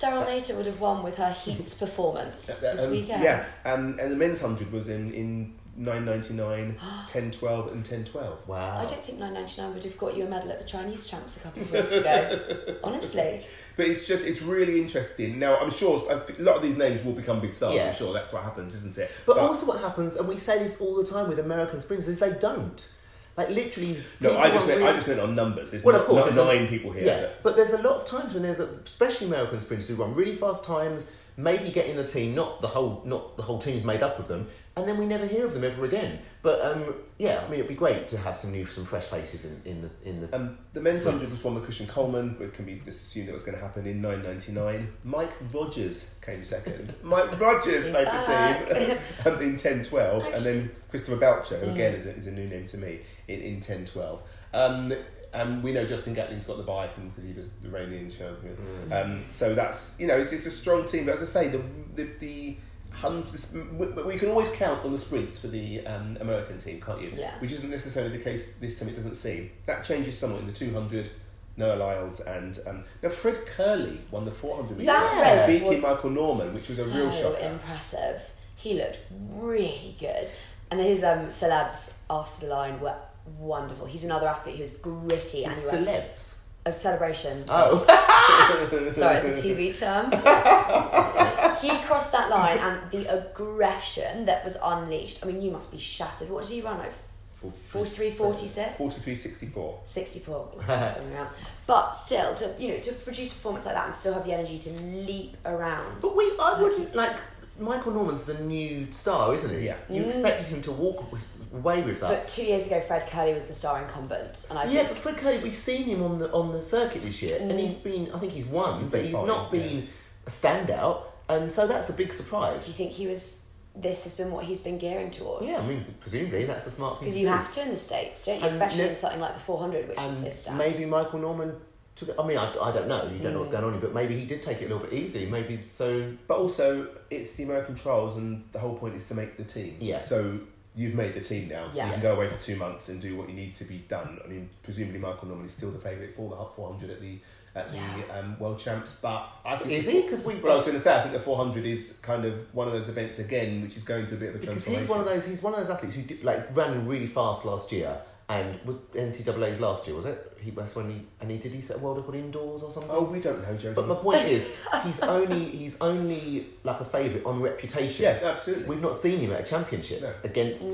Daryll Neita would have won with her heats performance this Um, weekend. Yeah, um, and the men's hundred was in in 999, 1012, and 1012. Wow. I don't think 999 would have got you a medal at the Chinese champs a couple of weeks ago. Honestly. But it's just it's really interesting. Now I'm sure a lot of these names will become big stars. Yeah. I'm sure that's what happens, isn't it? But, also, what happens, and we say this all the time with American sprinters, is they don't. Like literally. no, I just are meant I just meant on numbers. There's Well, not, of course, not there's a- nine people here. Yeah, that- but there's a lot of times when there's, a, especially American sprinters who run really fast times, maybe get in the team, not the whole, not the whole team's made up of them, and then we never hear of them ever again. But um, yeah, I mean, it'd be great to have some new, some fresh faces in, in the in the. Um, the men's Sprints. hundred was won by Christian Coleman. It can be assumed that was going to happen in 999. Mike Rogers came second. Mike Rogers He's made back. the team in 1012, and then Christopher Belcher, who Mm. again is a, is a new name to me, in, in 1012. Um, and we know Justin Gatlin's got the bye from because he was the reigning champion. Mm. Um, so that's you know it's, it's a strong team. But as I say, the the, the hundreds, but we can always count on the sprints for the um, American team, can't you? Yes. Which isn't necessarily the case this time. It doesn't seem that changes somewhat in the two hundred. Noah Lyles and um, now Fred Kerley won the 400 That meters, race beating Michael Norman, which was a real shocker. impressive. He looked really good. And his um, celebs after the line were wonderful. He's another athlete who's gritty and celebs. Of celebration. Oh, Sorry, it's a TV term. he crossed that line and the aggression that was unleashed. I mean, you must be shattered. What did he run? Like 43, 46? 43 64. 64, something around. But still, to you know, to produce a performance like that and still have the energy to leap around. but we, I wouldn't like. Michael Norman's the new star, isn't he? Yeah. You mm. expected him to walk w- away with that. But two years ago, Fred Kerley was the star incumbent, and I yeah, think but Fred Kerley, we've seen him on the on the circuit this year, and he's mm. been. I think he's won, He's but been he's fine, not yeah. been a standout, and so that's a big do surprise. you think he was? This has been what he's been gearing towards. Yeah, I mean, presumably that's a smart thing. because to you do. have to in the states, don't you? And Especially ne- in something like the 400, which is so and stacked. maybe Michael Norman took it. I mean, I, I don't know. You don't know what's Mm. going on, but maybe he did take it a little bit easy. Maybe so. But also, it's the American trials, and the whole point is to make the team. Yeah. So you've made the team now. Yeah. You can go away for two months and do what you need to be done. I mean, presumably Michael Norman is still the favourite for the Hot 400 at the at the Yeah. um, World Champs. But I think Is he? Because we. Well, I was going to say, I think the 400 is kind of one of those events again, which is going through a bit of a Because he's one of those. He's one of those athletes who did, like ran really fast last year, and was NCAA's last year, was it? He that's when he and he did he set a world record indoors or something. Oh, we don't know, Joe. But my point is, he's only he's only like a favourite on reputation. yeah, absolutely. We've not seen him at a championships against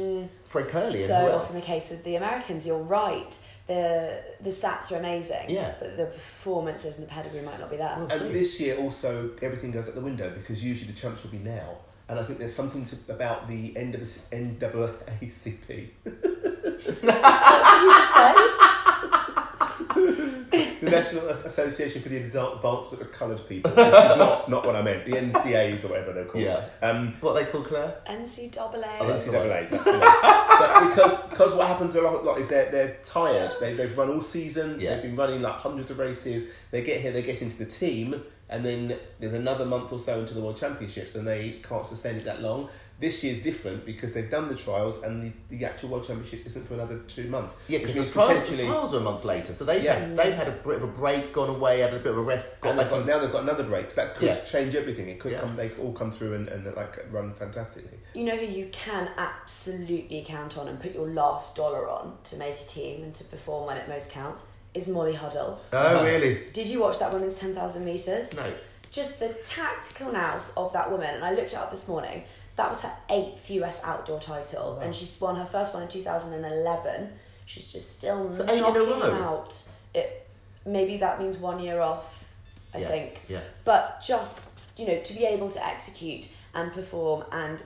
Fred Kerley and Mm. so who often the case with the Americans. You're right. The the stats are amazing. Yeah. But the performances and the pedigree might not be there. And this year also everything goes out the window because usually the champs will be now. And I think there's something to, about the end of NAACP, what did you say? the National Association for the Adult Advancement of Coloured People. This is not, not what I meant. The NCAs or whatever they're called. Yeah. Um, What are they called, Claire? NCAA. Oh, that's the one. NCAAs, that's the but because because what happens a lot, lot is they're, they're tired. They, they've run all season. Yeah. They've been running like hundreds of races. They get here, they get into the team, and then there's another month or so into the World Championships, and they can't sustain it that long. This year's different because they've done the trials, and the, the actual World Championships isn't for another two months. Yeah, because the, means trial, the trials were a month later, so they've Yeah. had they've had a bit of a break, gone away, had a bit of a rest, got And back they've got, on. now they've got another break, so that could Yeah. change everything. It could Yeah. come, they could all come through and, and like run fantastically. You know who you can absolutely count on and put your last dollar on to make a team and to perform when it most counts is Molly Huddle. Oh, uh-huh. really? Did you watch that women's 10,000 metres? No. Just the tactical nous of that woman, and I looked it up this morning. That was her eighth US outdoor title, and she's won her first one in 2011. She's just still So eight in a row? out. It maybe that means one year off. I Yeah, think. yeah. But just you know to be able to execute and perform and.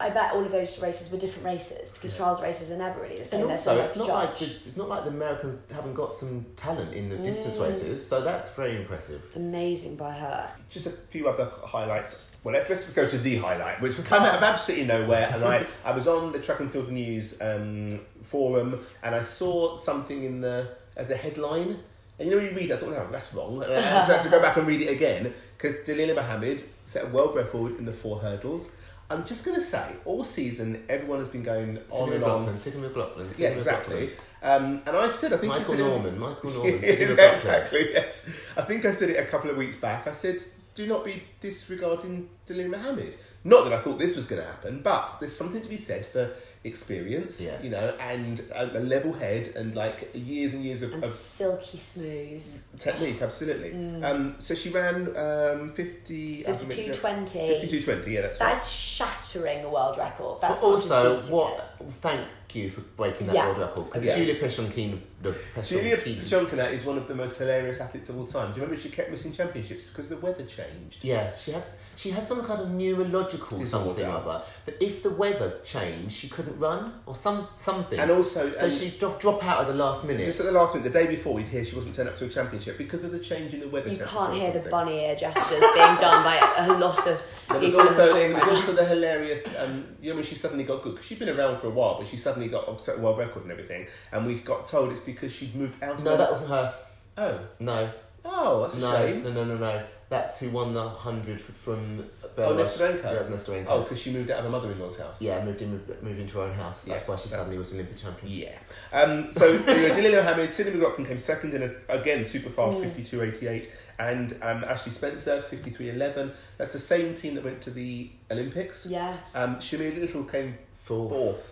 I bet all of those races were different races because trials races are never really the same. And They're so it's to not like the, it's not like the Americans haven't got some talent in the distance Mm. races, so that's very impressive. amazing by her. just a few other highlights. Well, let's let's just go to the highlight, which came out of absolutely nowhere. And I, I was on the Track and Field News um, forum, and I saw something in the as a headline. And you know, when you read it, I thought, no, that's wrong. And I had to, go back and read it again because Dalilah Muhammad set a world record in the four hurdles. I'm just going to say, all season, everyone has been going on Sydney and on. McLaughlin, Sydney McLaughlin, Yeah, exactly. Um, and I said, I think I Michael it- Norman, Michael Norman, Sydney yeah, McLaughlin. exactly. Yes, I think I said it a couple of weeks back. I said, "Do not be disregarding Dalilah Muhammad." Not that I thought this was going to happen, but there's something to be said for experience, Yeah. you know, and a, a level head and like years and years of, And of silky smooth. technique. Absolutely. Um, so she ran um, 50, 52 20. 52 20, yeah, that's right. That's shattering a world record. That's not just also, what? Thank you for breaking that Yeah. world record because Yeah. Julia Pechonkina, the Julia Pechonkina, is one of the most hilarious athletes of all time. Do you remember she kept missing championships because the weather changed? Yeah, she had she had some kind of neurological Disorder. something or other that if the weather changed, she couldn't run or some something. And also- so and- she'd drop, drop out at the last minute. Just at the last minute, the day before, we'd hear she wasn't turning up to a championship because of the change in the weather. You temperature can't or hear the something. bunny ear gestures being done by a lot of There was people in also this there was right now. also the hilarious. Um, you know when she suddenly got good because she'd been around for a while, but she suddenly got a world record and everything. And we got told it's because she'd moved out. no, her- that wasn't her. Oh, No, oh, that's a no, shame. no, no, no, no. That's who won the hundred from Belarus. Oh, Nesterenko. That's Nesterenko. Oh, because she moved out of her mother-in-law's house. Yeah, moved in, moved into her own house. That's Yeah, why she that's- suddenly was Olympic champion. Yeah. Um, so anyway, Dalilah Muhammad, Sydney McLaughlin came second in a, again super fast Mm. 52.88, and um, Ashley Spencer 53.11. That's the same team that went to the Olympics. Yes. Um, Shamier Little came Fourth. fourth.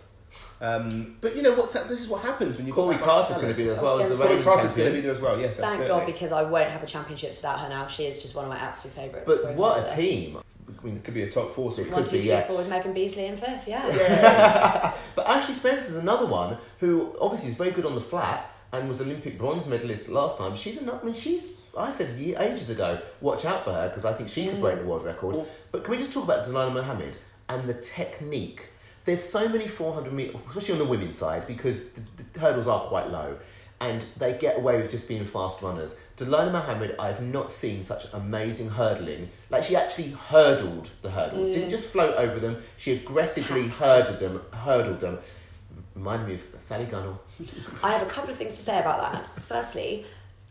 Um, but you know what? This is what happens when you Kori Carter's going to be there as well as the Kori reigning Kori Carter's going to be there as well. Yes, Thank absolutely. God because I won't have a championships without her now. She is just one of my absolute favourites. But what a Carter. team! I mean, It could be a top four. So It it One, could two, be, three, yeah. four with Megan Beasley in fifth. Yeah. But Ashley Spencer's another one who obviously is very good on the flat and was Olympic bronze medalist last time. She's another. I mean, she's I said ye- ages ago, watch out for her because I think she could break the world record. Well- but can we just talk about Dalilah Muhammad and the technique? There's so many 400 meter, especially on the women's side, because the, the hurdles are quite low, and they get away with just being fast runners. Dalilah Muhammad, I've not seen such amazing hurdling. Like she actually hurdled the hurdles, didn't mm. just float over them. She aggressively hurdled them, hurdled them. Reminded me of Sally Gunnell. I have a couple of things to say about that. Firstly,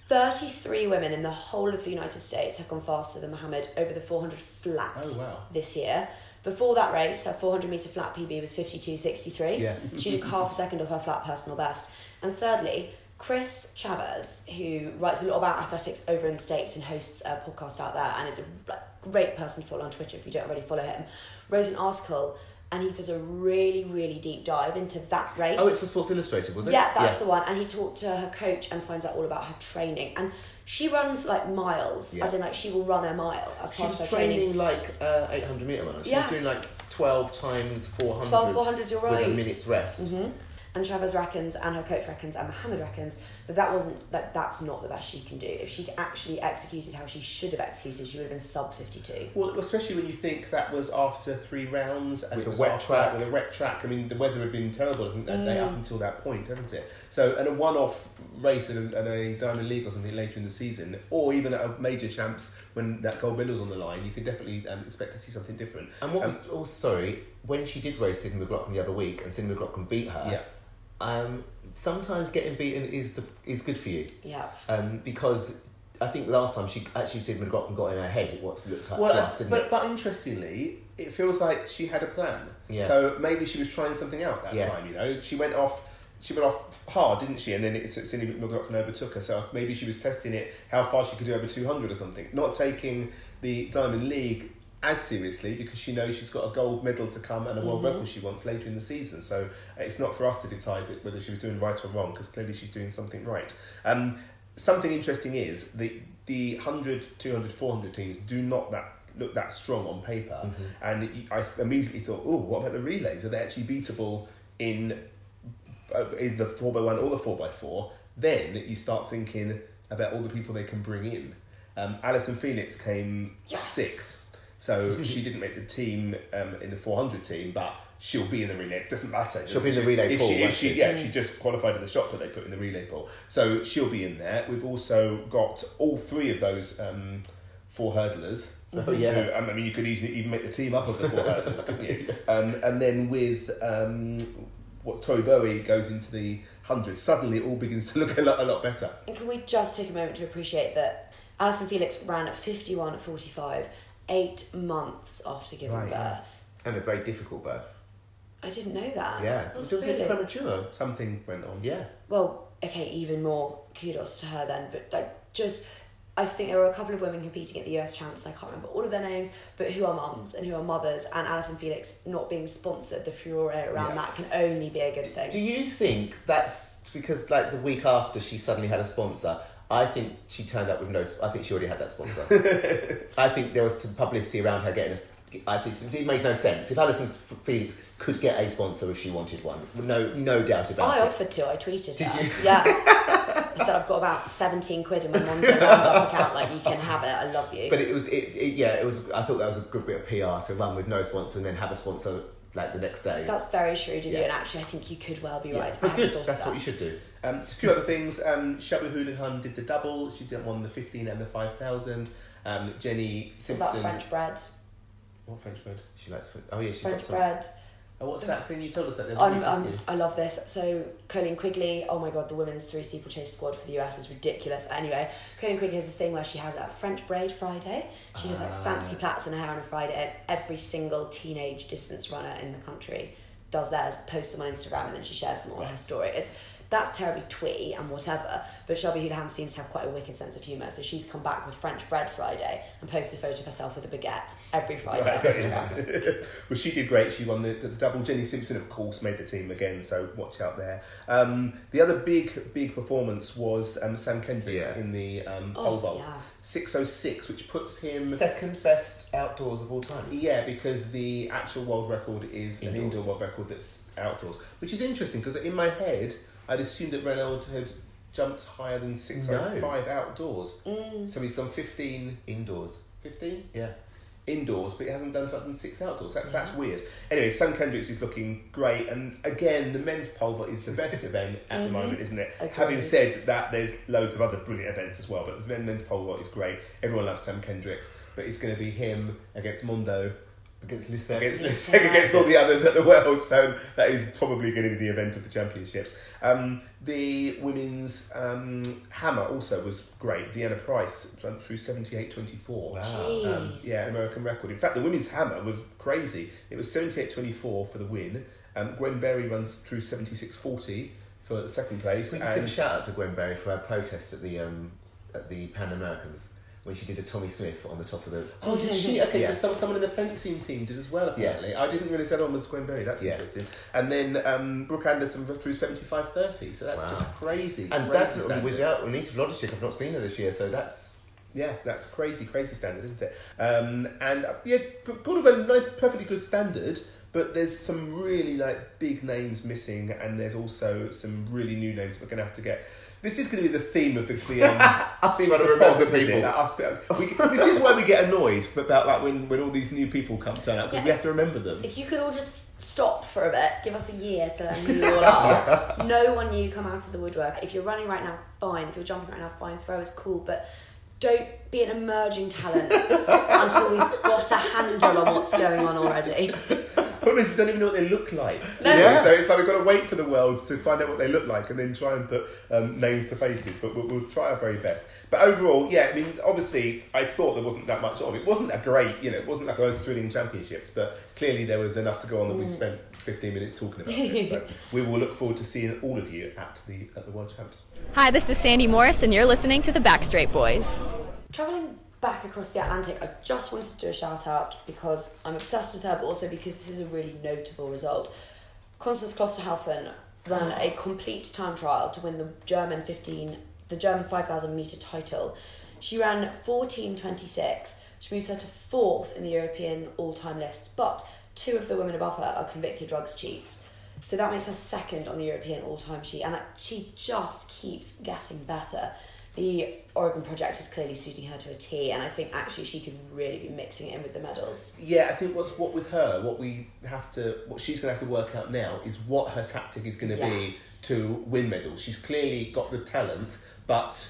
33 women in the whole of the United States have gone faster than Muhammad over the 400 flat Oh, wow. this year. Before that race, her 400 metre flat PB was 52.63. Yeah. She took half a second off her flat personal best. And thirdly, Chris Chavez, who writes a lot about athletics over in the States and hosts a podcast out there, and is a great person to follow on Twitter if you don't already follow him, wrote an article and he does a really, really deep dive into that race. Oh, it's for Sports Illustrated, was it? Yeah, that's the one. And he talked to her coach and finds out all about her training. And she runs like miles, Yeah. as in like she will run a mile as She part of her training. training like uh, 800 metre runner. She Yeah. was doing like 12 times 400 12 400s, you're with a right. minute's rest. hmm And Chavez reckons, and her coach reckons, and Muhammad reckons that that wasn't that that's not the best she can do. If she actually executed how she should have executed, she would have been sub fifty two. Well, especially when you think that was after three rounds and With a wet track. With a wet track. I mean, the weather had been terrible I think, that day Mm. up until that point, hasn't it? So, and a one-off race and a, a Diamond League or something later in the season, or even at a major champs when that gold medal's on the line, you could definitely um, expect to see something different. And what Um, was oh sorry when she did race Sydney McLaughlin the other week and Sydney McLaughlin beat her. Yeah. Um, sometimes getting beaten is the, is good for you Yeah. um, because I think last time she actually said McLaughlin got in her head what looked like Well, didn't but, it? but interestingly, it feels like she had a plan. Yeah. So maybe she was trying something out that Yeah. time. You know, she went off. She went off hard, didn't she? And then it's Sydney McLaughlin overtook her. So maybe she was testing it, how far she could do over two hundred or something. Not taking the Diamond League as seriously because she knows she's got a gold medal to come and a world record she wants later in the season. So it's not for us to decide whether she was doing right or wrong because clearly she's doing something right. Um, something interesting is the the 100, 200, 400 teams do not that look that strong on paper. And I immediately thought, oh, what about the relays? Are they actually beatable in uh, in the four by one or the four by four? Then you start thinking about all the people they can bring in. Um, Allyson Felix came Yes. sixth. So she didn't make the team um, in the 400 team, but she'll be in the relay. It doesn't matter. She'll be in the relay if pool, She, if she, she? yeah, she just qualified in the shot that they put in the relay pool. So she'll be in there. We've also got all three of those um, four hurdlers. Oh, yeah. who- I mean, you could easily even make the team up of the four hurdlers, couldn't you? Um, and then with um, what Tori Bowie goes into the hundred, suddenly it all begins to look a lot, a lot better. And can we just take a moment to appreciate that Allyson Felix ran at 51 at 45, eight months after giving Right, birth. and a very difficult birth. I didn't know that. Yeah, Was it doesn't really? premature. Something went on. Yeah. Well, okay, even more kudos to her then, but like just. I think there were a couple of women competing at the US Champs, I can't remember all of their names, but who are mums and who are mothers, and Allyson Felix not being sponsored, the furore around Yeah. that can only be a good thing. Do you think that's because like the week after she suddenly had a sponsor? I think she turned up with no. I think she already had that sponsor. I think there was some publicity around her getting a. I think it made no sense. If Allyson F- Felix could get a sponsor if she wanted one, no, no doubt about I it. I offered to, I tweeted Did her. you? Yeah. I said, I've got about 17 quid in my Monzo Roundup account, like, you can have it, I love you. But it was, it, it, yeah, it was. I thought that was a good bit of PR to run with no sponsor and then have a sponsor like the next day. That's very shrewd of you, and actually, I think you could well be yeah. right. But hadn't good. That's that. what you should do. Um, a few other things. Um, Shelby Houlihan did the double. She did won the 15 and the 5,000. Um, Jenny Simpson. about French bread? What French bread? She likes. Oh yeah, she's French got some. bread. Oh, what's that thing you told us that? the other I'm, um, week, I'm. Um, I love this. So Colleen Quigley, oh my god, the women's three steeplechase squad for the US is ridiculous. Anyway, Colleen Quigley has this thing where she has a French braid Friday. She does like fancy ah. plaits in her hair on a Friday, and every single teenage distance runner in the country does theirs, posts them on Instagram, and then she shares them on her story. It's that's terribly twee and whatever, but Shelby Houlihan seems to have quite a wicked sense of humour. So she's come back with French bread Friday and posted a photo of herself with a baguette every Friday on Instagram. well, she did great. She won the, the double. Jenny Simpson, of course, made the team again, so watch out there. Um, the other big, big performance was um, Sam Kendricks Yeah. in the um, Oh, pole vault. yeah. 606, which puts him. Second best outdoors of all time. Yeah, because the actual world record is an indoor world record that's outdoors, which is interesting because in my head I'd assumed that Renaud had jumped higher than six No. five outdoors. Mm. So he's done 15, Indoors. 15 Yeah. indoors, but he hasn't done done six outdoors. That's that's weird. Anyway, Sam Kendricks is looking great, and again, the men's pole vault is the best event at the moment, isn't it? Agreed. Having said that, there's loads of other brilliant events as well, but the men's pole vault is great. Everyone loves Sam Kendricks, but it's going to be him against Mondo. Against Lisek. Against, against all the others at the world, so that is probably going to be the event of the championships. Um, the women's um, hammer also was great. Deanna Price went through seventy eight twenty four. Wow. Um, yeah, American record. In fact, the women's hammer was crazy. It was 78.24 for the win. Um, Gwen Berry runs through 76.40 for second place. We just give a shout out to Gwen Berry for her protest at the um, at the Pan Americans when she did a Tommy Smith on the top of the. Oh, did she? Okay, Yeah. some, someone in the fencing team did as well, apparently. Yeah. I didn't realise that one was Gwen Berry. That's Yeah. interesting. And then um, Brooke Anderson through 75.30, so that's Wow. just crazy. And crazy that's standard. without Anita Włodarczyk. I've not seen her this year, so that's Yeah, that's crazy, crazy standard, isn't it? Um, and uh, yeah, got a nice, perfectly good standard, but there's some really like big names missing, and there's also some really new names we're going to have to get. This is going to be the theme of the, the um, Us theme trying to remember people. Us- we, this is why we get annoyed about like when, when all these new people come turn out because we have to remember them. If you could all just stop for a bit, give us a year to learn who you all are. no one new come out of the woodwork. If you're running right now, fine. If you're jumping right now, fine. Throw is cool, but don't be an emerging talent until we've got a handle on what's going on already. Problem is, we don't even know what they look like. No. Yeah. So it's like we've got to wait for the world to find out what they look like and then try and put um, names to faces. But we'll, we'll try our very best. But overall, yeah, I mean, obviously, I thought there wasn't that much on. It wasn't a great, you know, it wasn't like those thrilling championships, but clearly there was enough to go on that we spent 15 minutes talking about it. So we will look forward to seeing all of you at the at the World Champs. Hi, this is Sandy Morris, and you're listening to the Backstreet Boys. Travelling back across the Atlantic, I just wanted to do a shout out because I'm obsessed with her, but also because this is a really notable result. Konstanze Klosterhalfen ran a complete time trial to win the German 15, the German 5,000 metre title. She ran 14.26, which moves her to fourth in the European all time lists, but two of the women above her are convicted drugs cheats. So that makes her second on the European all time sheet, and she just keeps getting better. The Oregon project is clearly suiting her to a T, and I think actually she could really be mixing it in with the medals. Yeah, I think what's what with her, what we have to, what she's going to have to work out now is what her tactic is going to be to win medals. She's clearly got the talent, but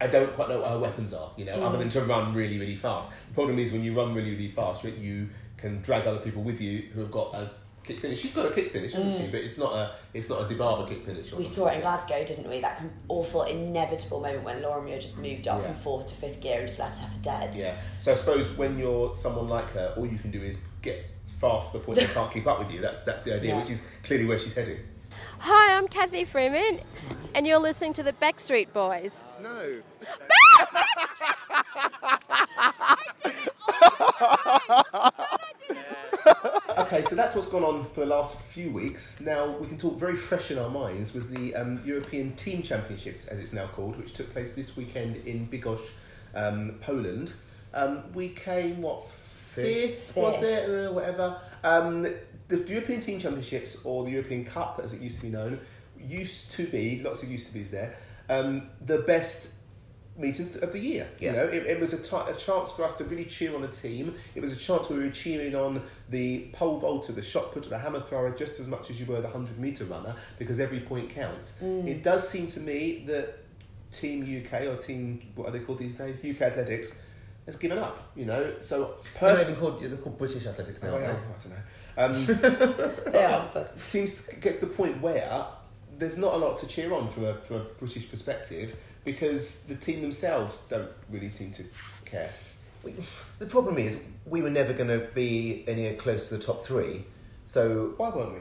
I don't quite know what her weapons are. You know, mm. other than to run really, really fast. The problem is when you run really, really fast, you can drag other people with you who have got a kick finish. She's got a kick finish, hasn't she? Mm. But it's not a, it's not a Dibaba kick finish. We saw it in Glasgow, didn't we? That awful, inevitable moment when Laura Muir just moved up Yeah. from fourth to fifth gear and just left her for dead. Yeah. So I suppose when you're someone like her, all you can do is get fast to the point they can't keep up with you. That's that's the idea, Yeah. which is clearly where she's heading. Hi, I'm Cathy Freeman, and you're listening to the Backstreet Boys. No. okay, so that's what's gone on for the last few weeks. Now we can talk very fresh in our minds with the um, European Team Championships, as it's now called, which took place this weekend in Bydgoszcz, um, Poland. Um, we came what fifth, was it, uh, whatever. Um, the European Team Championships, or the European Cup, as it used to be known, used to be lots of used to be's there. Um, the best meeting of the year. Yeah. You know, it, it was a chance for us to really cheer on the team. It was a chance where we were cheering on the pole vaulter, the shot putter, the hammer thrower, just as much as you were the hundred meter runner, because every point counts. It does seem to me that Team UK or Team what are they called these days? UK Athletics has given up. You know, so They're not person. even called, they're called British Athletics now. Oh, yeah? I don't know. Um, They are, but seems to get to the point where there's not a lot to cheer on from a, from a British perspective because the team themselves don't really seem to care. We- The problem is, we were never going to be anywhere close to the top three. So, Why weren't we?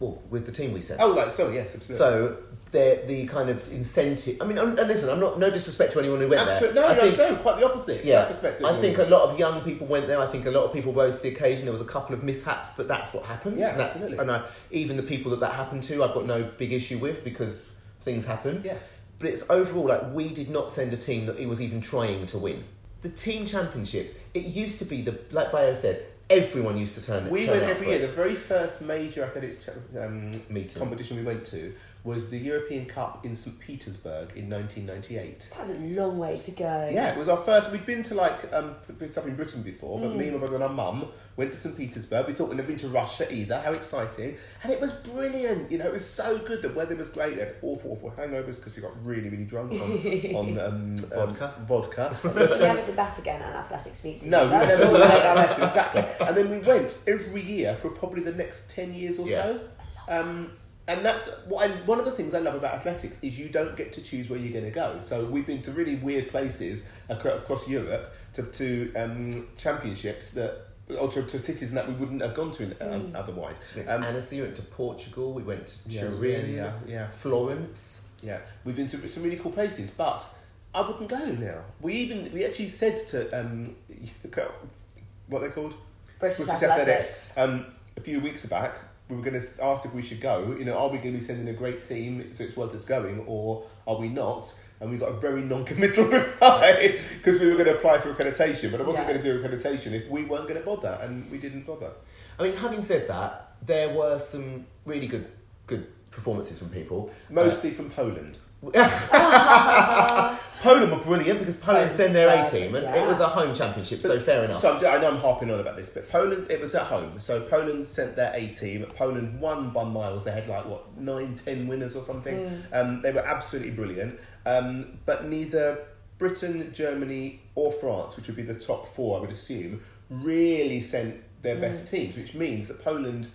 well, with the team we sent. Oh, like sorry, yes, absolutely. So, the the kind of incentive. I mean, and listen, I'm not no disrespect to anyone who went absolutely, there. no, I no, think, no, quite the opposite. Yeah, perspective. I think a lot of young people went there. I think a lot of people rose to the occasion. There was a couple of mishaps, but that's what happens. Yeah, and absolutely. And I, even the people that that happened to, I've got no big issue with because things happen. Yeah. But it's overall like we did not send a team that it was even trying to win. The team championships. It used to be the like Bio said. Everyone used to turn. we turn went every for year. The very first major athletics cha- um, Meeting. competition we went to was the European Cup in St Petersburg in 1998. That's a long way to go. Yeah, it was our first. We'd been to like um, stuff in Britain before, but Mm. me, my brother, and our mum went to St Petersburg. We thought we'd never been to Russia either. How exciting! And it was brilliant. You know, it was so good. The weather was great. We had awful, awful hangovers because we got really, really drunk on, on um, Vodka. Um, vodka. So But, you um, never did that again at athletics meets. no, we never learned that lesson exactly. And then we went every year for probably the next ten years or Yeah. so. Um, and that's what I, one of the things I love about athletics is you don't get to choose where you're going to go. So we've been to really weird places across Europe to, to um, championships that or to, to cities that we wouldn't have gone to um, otherwise. We went to Um, Annecy, we went to Portugal, we went to Yeah, Turin, yeah, yeah. Florence. Yeah, we've been to some really cool places, but I wouldn't go now. We even we actually said to um, what they called British athletics. um, a few weeks back. We were going to ask if we should go. You know, are we going to be sending a great team so it's worth us going, or are we not? And we got a very non-committal reply because we were going to apply for accreditation, but I wasn't Yeah. going to do accreditation if we weren't going to bother, and we didn't bother. I mean, having said that, there were some really good good performances from people. Mostly uh, from Poland. Poland were brilliant because Poland send their A team, and yeah. it was a home championship, so fair enough. So I'm, know I'm harping on about this, but Poland, it was at home. So Poland sent their A team. Poland won by miles. They had like, what, nine, ten winners or something. Um, they were absolutely brilliant. Um, but neither Britain, Germany, or France, which would be the top four, I would assume, really sent their best teams, which means that Poland.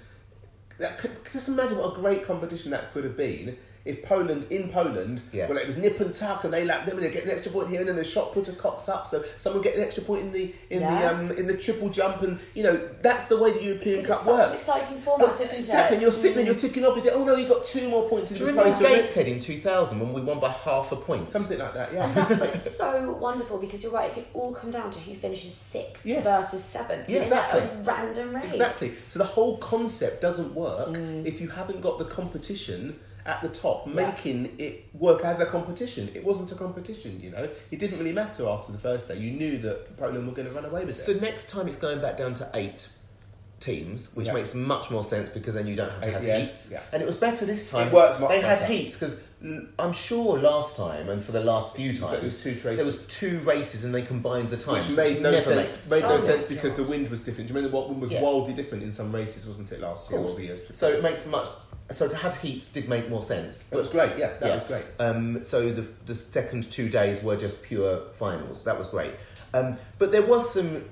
That could, just imagine what a great competition that could have been if Poland in Poland, Yeah. well, it was nip and tuck, and they like them, and they get an extra point here, and then the shot putter cocks up, so someone get an extra point in the in Yeah. the um, in the triple jump, and you know that's the way the European Cup it's such an works. exciting format, Oh, isn't exactly, it? and you're sitting there, you're ticking off. You think, oh no, you got two more points in Do you this remember post. Gateshead in 2000 when we won by half a point? Something like that, yeah. And that's what's so wonderful because you're right, it could all come down to who finishes sixth Yes. versus seventh. Yeah, in a- exactly. A random race. Exactly. So the whole concept doesn't work Mm. if you haven't got the competition at the top, Yeah. making it work as a competition. It wasn't a competition, you know. It didn't really matter after the first day. You knew that Poland were going to run away with it. So next time it's going back down to eight teams, which Yeah. makes much more sense because then you don't have to have yes, heats. yeah. And it was better this time. It worked much They had heats because I'm sure last time and for the last few times was two There races. was two races and they combined the times, Which made no sense. makes- Made no Oh, sense yeah. because the wind was different. Do you remember what wind was Yeah. wildly different in some races, wasn't it last year? Of Or the year So it makes much. So to have heats did make more sense. That was great. Yeah, that Yeah. was great. Um, so the the second two days were just pure finals. That was great. Um, but there was some,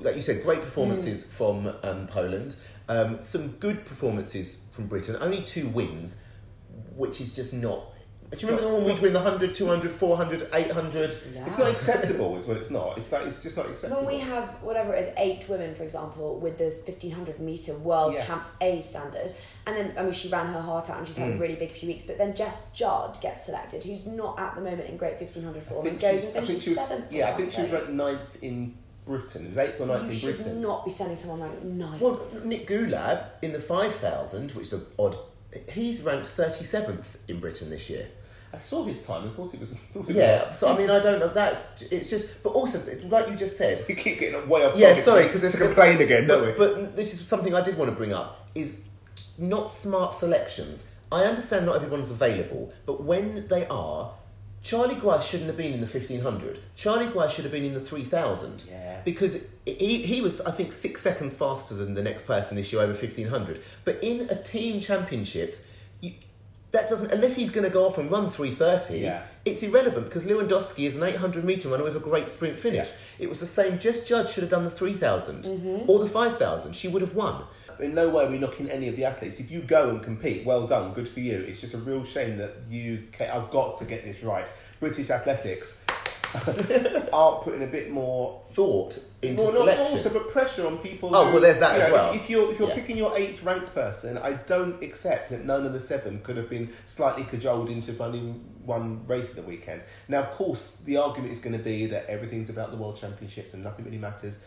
like you said, great performances Mm. from um, Poland. Um, some good performances from Britain. Only two wins, which is just not. Do you remember when we win the 100, 200, 400, 800? Yeah. It's not acceptable, is what it's not. It's like it's just not acceptable. When we have whatever it is, eight women, for example, with this 1500 metre world Yeah. champs A standard, and then, I mean, she ran her heart out and she's had Mm. a really big few weeks, but then Jess Judd gets selected, who's not at the moment in great 1500 form, and goes she's- and I think finishes she was, seventh. Yeah, I think she was ranked ninth in Britain. It was eighth or ninth You in should Britain. not be sending someone like ninth. Well, Nick Goolab in the 5,000, which is an odd. He's ranked 37th in Britain this year. I saw his time and thought it was. Thought it Yeah, so I mean, I don't know. That's it's just, but also like you just said, We keep getting way off. Yeah, sorry, because it's complain again, don't we? But, this is something I did want to bring up: is not smart selections. I understand not everyone's available, but when they are, Charlie Guy shouldn't have been in the fifteen hundred. Charlie Guy should have been in the three thousand. Yeah. Because he, he was, I think, six seconds faster than the next person this year over fifteen hundred. But in a team championships, that doesn't unless he's going to go off and run three thirty. Yeah. It's irrelevant because Lewandowski is an 800 metre runner with a great sprint finish. Yeah. It was the same. just Judd should have done the 3,000 mm-hmm. or the 5,000. She would have won. in no way are we knocking any of the athletes. If you go and compete, well done, good for you. It's just a real shame that you i've got to get this right. British athletics aren't putting a bit more Thought into well, not selection. also, but pressure on people. Oh, who- well, there's that as know, well. If, if you're if you're Yeah. picking your eighth ranked person, I don't accept that none of the seven could have been slightly cajoled into running one race at the weekend. Now, of course, the argument is going to be that everything's about the world championships and nothing really matters.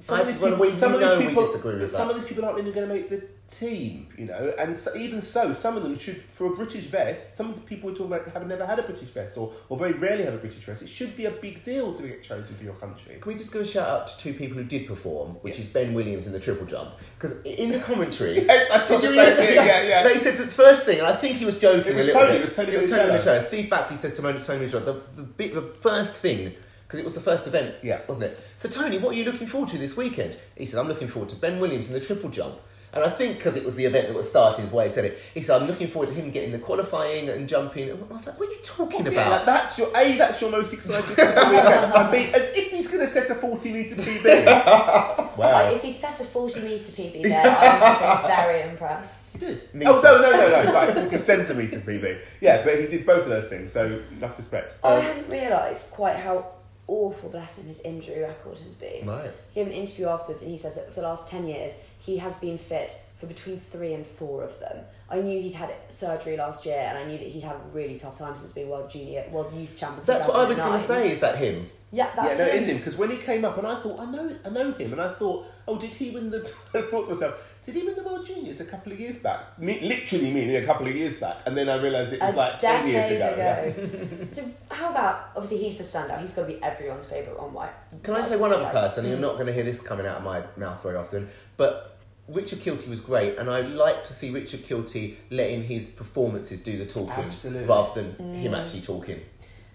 Some, of these people, we some of these people, disagree with some that. of these people aren't even going to make the team, you know. And so, even so, some of them should, for a British vest, some of the people we're talking about have never had a British vest or, or very rarely have a British vest. It should be a big deal to get chosen for your country. Can we just give a shout out to two people who did perform, which Yes. is Ben Williams in the triple jump? Because in the commentary, Yes, I did you read it? yeah, yeah. He said the first thing, and I think he was joking It was a little Tony, bit. it was Tony Tony Minichiello. Minichiello. Steve Backley says to Tony Minichiello, the, the, the first thing, because it was the first event, Yeah. wasn't it? So Tony, what are you looking forward to this weekend? He said, I'm looking forward to Ben Williams in the triple jump. And I think because it was the event that was started, his way he said it. He said, "I'm looking forward to him getting the qualifying and jumping." And I was like, "What are you talking Yeah, about?" like, that's your a. That's your most exciting thing for the weekend. And B, as if he's going to set a forty meter PB. Like, wow. if he'd set a 40 metre PB there, I would have been very impressed. He did. Oh no no no no! Right, forty centimeter PB. Yeah, but he did both of those things. So enough respect. I hadn't realised quite how awful, bless him, his injury record has been. Right. He gave an interview afterwards and he says that for the last 10 years, he has been fit for between three and four of them. I knew he'd had surgery last year and I knew that he'd had a really tough time since being World Junior, World Youth Champion. That's what I was going to say. Is that him? Yeah, that's yeah, no, him. is him because when he came up, and I thought, I know, I know him, and I thought, oh, did he win the? I thought to myself, did he win the World Juniors a couple of years back? Me, literally meaning a couple of years back, and then I realised it was a like ten years ago. ago. yeah. so how about obviously he's the standout. He's got to be everyone's favourite on white. Can I say one other person? And you're not going to hear this coming out of my mouth very often, but Richard Kilty was great, and I like to see Richard Kilty letting his performances do the talking Absolutely. rather than Mm. him actually talking.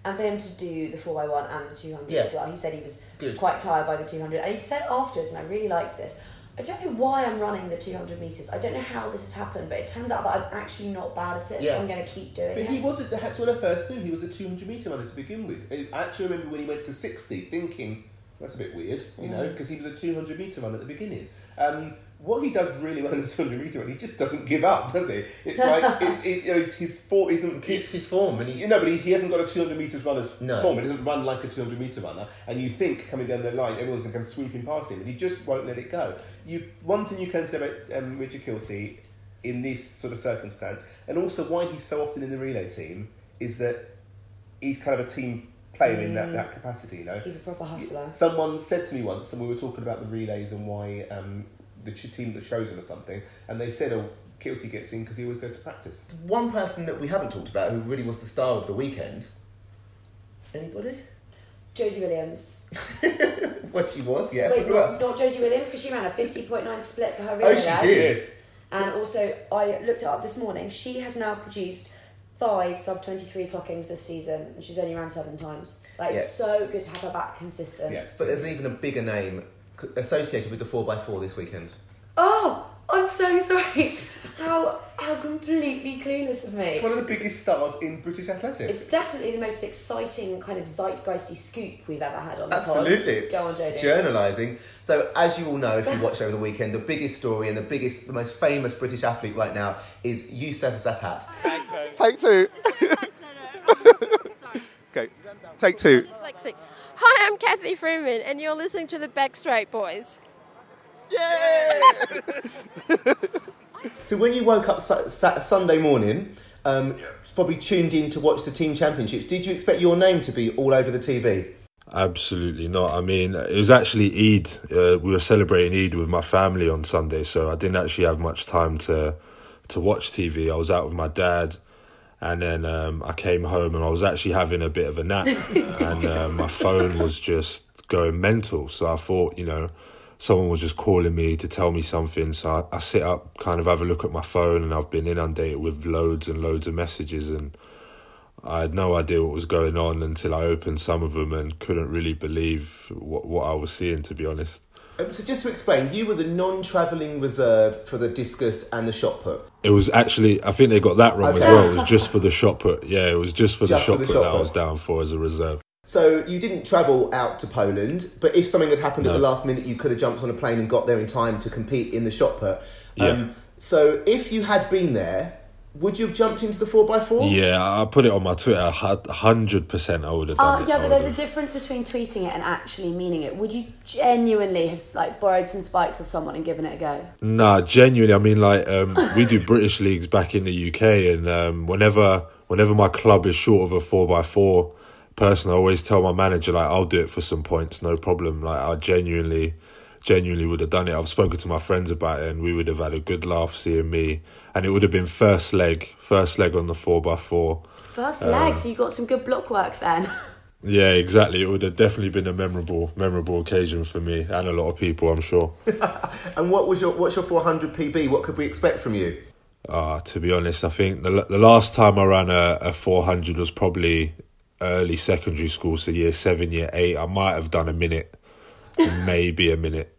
And for him to do the 4x1 and the 200 Yeah. as well, he said he was Good. quite tired by the 200. And he said afterwards, and I really liked this, I don't know why I'm running the 200 metres. I don't know how this has happened, but it turns out that I'm actually not bad at it, Yeah. so I'm going to keep doing But it. he wasn't. That's when I first knew he was a 200 meter runner to begin with. I actually remember when he went to 60, thinking that's a bit weird, you know, because he was a 200 meter runner at the beginning. Um, what he does really well in the 200 meter run, he just doesn't give up, does he? It's like it's, it, you know, his, his fort isn't Keeps his form, and he's You know, but he, he hasn't got a 200 metres runner's No. form. He doesn't run like a 200 metre runner. And you think coming down the line, everyone's going to come sweeping past him, and he just won't let it go. You One thing you can say about um, Richard Kilty in this sort of circumstance, and also why he's so often in the relay team, is that he's kind of a team player in that, that capacity, you know. He's a proper hustler. Someone said to me once, and we were talking about the relays and why um, the ch- team that shows him or something, and they said, oh, Kilty gets in because he always goes to practice. one person that we haven't talked about who really was the star of the weekend. Anybody? Jodie Williams. What she was, yeah. Wait, not, else? not Jodie Williams, because she ran a 50.9 split for her Oh, relay. she did. And also, I looked it up this morning. She has now produced five sub 23 clockings this season, and she's only ran seven times. Like, it's so good to have her back consistent. Yes. But there's an even a bigger name c- associated with the 4x4 this weekend. Oh, I'm so sorry. How how completely clueless of me. It's one of the biggest stars in British athletics. It's definitely the most exciting kind of zeitgeisty scoop we've ever had on the Absolutely. pod. Go on, Jodie. Journalising. So, as you all know, if you watched over the weekend, the biggest story and the biggest, the most famous British athlete right now is Youssef Zatat. Take two. take Okay, take two. Dyslexic. Hi, I'm Cathy Freeman, and you're listening to the Back Straight Boys. Yay! so, when you woke up su- sa- Sunday morning, um, probably tuned in to watch the team championships, did you expect your name to be all over the TV? Absolutely not. I mean, it was actually Eid. Uh, we were celebrating Eid with my family on Sunday, so I didn't actually have much time to to watch TV. I was out with my dad, and then um, I came home and I was actually having a bit of a nap, and uh, my phone was just going mental. So I thought, you know, someone was just calling me to tell me something. So I, I sit up, kind of have a look at my phone, and I've been inundated with loads and loads of messages and. I had no idea what was going on until I opened some of them and couldn't really believe what, what I was seeing, to be honest. Um, so, just to explain, you were the non travelling reserve for the discus and the shot put. It was actually, I think they got that wrong Okay. as well. It was just for the shot put. Yeah, it was just for Just the shot put shot that put. I was down for as a reserve. So you didn't travel out to Poland, but if something had happened at the last minute, you could have jumped on a plane and got there in time to compete in the shot put. Yeah. Um, so if you had been there, would you have jumped into the four x four? Yeah, I put it on my Twitter. Hundred percent, I would have done Oh it. yeah, but would there's a difference between tweeting it and actually meaning it. Would you genuinely have like borrowed some spikes of someone and given it a go? Nah, genuinely. I mean, like um, we do British leagues back in the UK, and um, whenever whenever my club is short of a four x four person, I always tell my manager like I'll do it for some points, no problem. Like I genuinely genuinely would have done it. I've spoken to my friends about it, and we would have had a good laugh seeing me. And it would have been first leg, first leg on the four x four. First Um, leg, so you got some good block work then. Yeah, exactly. It would have definitely been a memorable, memorable occasion for me and a lot of people, I'm sure. And what was your what's your 400 PB? What could we expect from you? Uh, to be honest, I think the the last time I ran a, a 400 was probably early secondary school, so year seven, year eight. I might have done a minute, maybe a minute.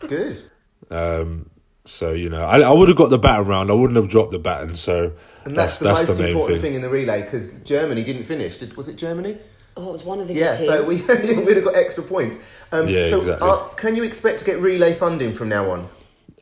Good. Um, so you know, I, I would have got the baton round. I wouldn't have dropped the baton. So And that's, that's the that's most the main important thing. thing. in the relay because Germany didn't finish. Did, was it Germany? Oh, it was one of the Yeah, good so we we'd have got extra points. Um, Yeah, so exactly. uh, can you expect to get relay funding from now on?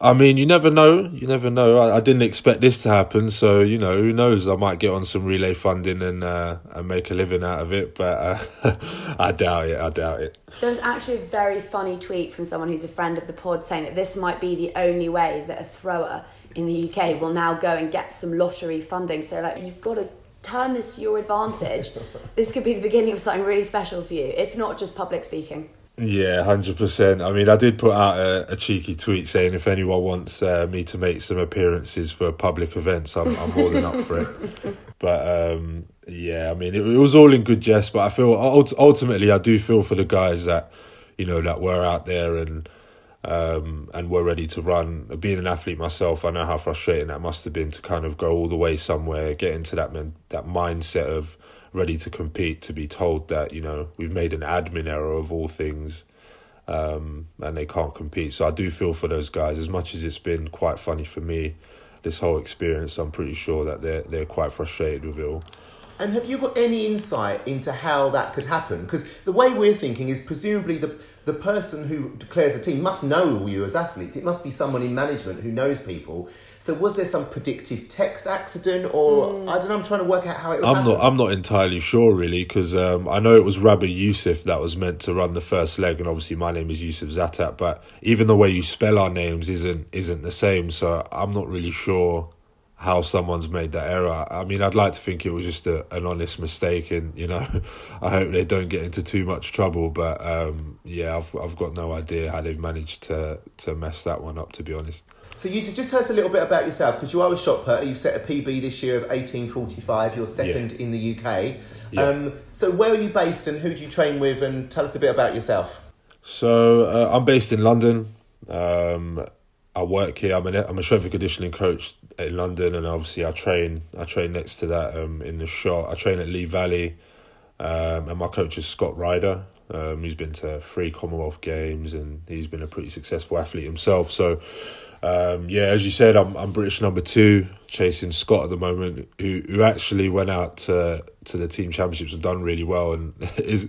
I mean, you never know. You never know. I, I didn't expect this to happen, so you know, who knows? I might get on some relay funding and uh, and make a living out of it, but uh, I doubt it. I doubt it. There was actually a very funny tweet from someone who's a friend of the pod saying that this might be the only way that a thrower in the UK will now go and get some lottery funding. So, like, you've got to turn this to your advantage. this could be the beginning of something really special for you, if not just public speaking. Yeah, hundred percent. I mean, I did put out a, a cheeky tweet saying if anyone wants uh, me to make some appearances for public events, I'm, I'm more than up for it. But um, yeah, I mean, it, it was all in good jest. But I feel ultimately, I do feel for the guys that you know that were out there and um, and were ready to run. Being an athlete myself, I know how frustrating that must have been to kind of go all the way somewhere, get into that man- that mindset of ready to compete, to be told that you know we've made an admin error of all things, um, and they can't compete. So I do feel for those guys. As much as it's been quite funny for me, this whole experience, I'm pretty sure that they're they're quite frustrated with it all. And have you got any insight into how that could happen? Because the way we're thinking is presumably the the person who declares the team must know you as athletes. It must be someone in management who knows people. So was there some predictive text accident, or I don't know? I'm trying to work out how it. I'm happen. not. I'm not entirely sure, really, because um, I know it was Rabah Yousif that was meant to run the first leg, and obviously my name is Yusuf Zatat. But even the way you spell our names isn't isn't the same, so I'm not really sure how someone's made that error. I mean, I'd like to think it was just a, an honest mistake, and you know, I hope they don't get into too much trouble. But um, yeah, I've I've got no idea how they've managed to to mess that one up. To be honest. So, Yusuf, just tell us a little bit about yourself because you are a shot putter. You've set a PB this year of 1845. You're second in the UK. Yeah. Um, so, where are you based and who do you train with? And tell us a bit about yourself. So uh, I'm based in London. Um, I work here. I'm an I'm a strength and conditioning coach in London, and obviously I train. I train next to that um, in the shot. I train at Lee Valley, um, and my coach is Scott Rider. Um, he's been to three Commonwealth Games, and he's been a pretty successful athlete himself. So, um, yeah, as you said, I'm I'm British number two, chasing Scott at the moment, who who actually went out to to the team championships and done really well, and is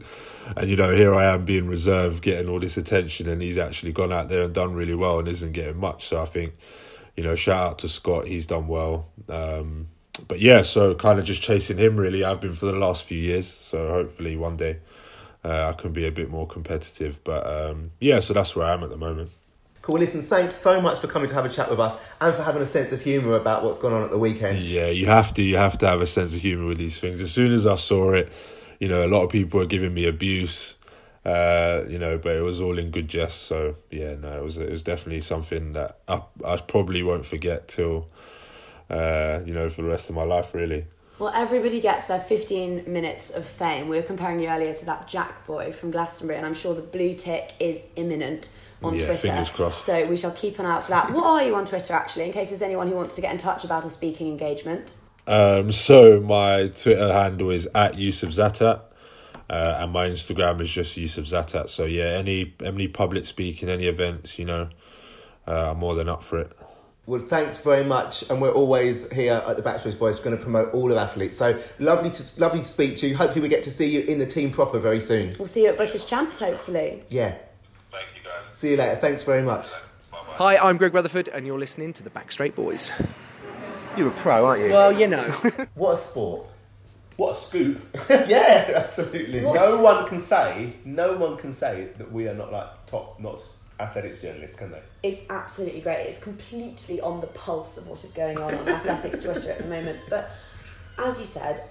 and you know here I am being reserved, getting all this attention, and he's actually gone out there and done really well, and isn't getting much. So I think, you know, shout out to Scott, he's done well. Um, but yeah, so kind of just chasing him really. I've been for the last few years, so hopefully one day uh, I can be a bit more competitive. But um, yeah, so that's where I am at the moment. Cool. Listen, thanks so much for coming to have a chat with us and for having a sense of humour about what's gone on at the weekend. Yeah, you have to. You have to have a sense of humor with these things. As soon as I saw it, you know, a lot of people were giving me abuse. Uh, you know, but it was all in good jest. So yeah, no, it was it was definitely something that I I probably won't forget till, uh, you know, for the rest of my life. Really. Well, everybody gets their 15 minutes of fame. We were comparing you earlier to that Jack boy from Glastonbury, and I'm sure the blue tick is imminent on Yeah, Twitter. fingers crossed. So we shall keep an eye out for that. What are you on Twitter, actually, in case there's anyone who wants to get in touch about a speaking engagement? Um, so my Twitter handle is at Yusuf Zatat, uh, and my Instagram is just Yusuf Zatat. So yeah, any any public speaking, any events, you know, uh, I'm more than up for it. Well, thanks very much, and we're always here at the Back Straight Boys going to promote all of athletes. So lovely to lovely to speak to you. Hopefully, we get to see you in the team proper very soon. We'll see you at British Champs, hopefully. Yeah. See you later. Thanks very much. Hi, I'm Greg Rutherford, and you're listening to the Back Straight Boys. You're a pro, aren't you? Well, you know. what a sport. What a scoop! yeah, absolutely. No one can say, no one can say that we are not like top notch athletics journalists, can they? It's absolutely great. It's completely on the pulse of what is going on on athletics Twitter at the moment. But as you said,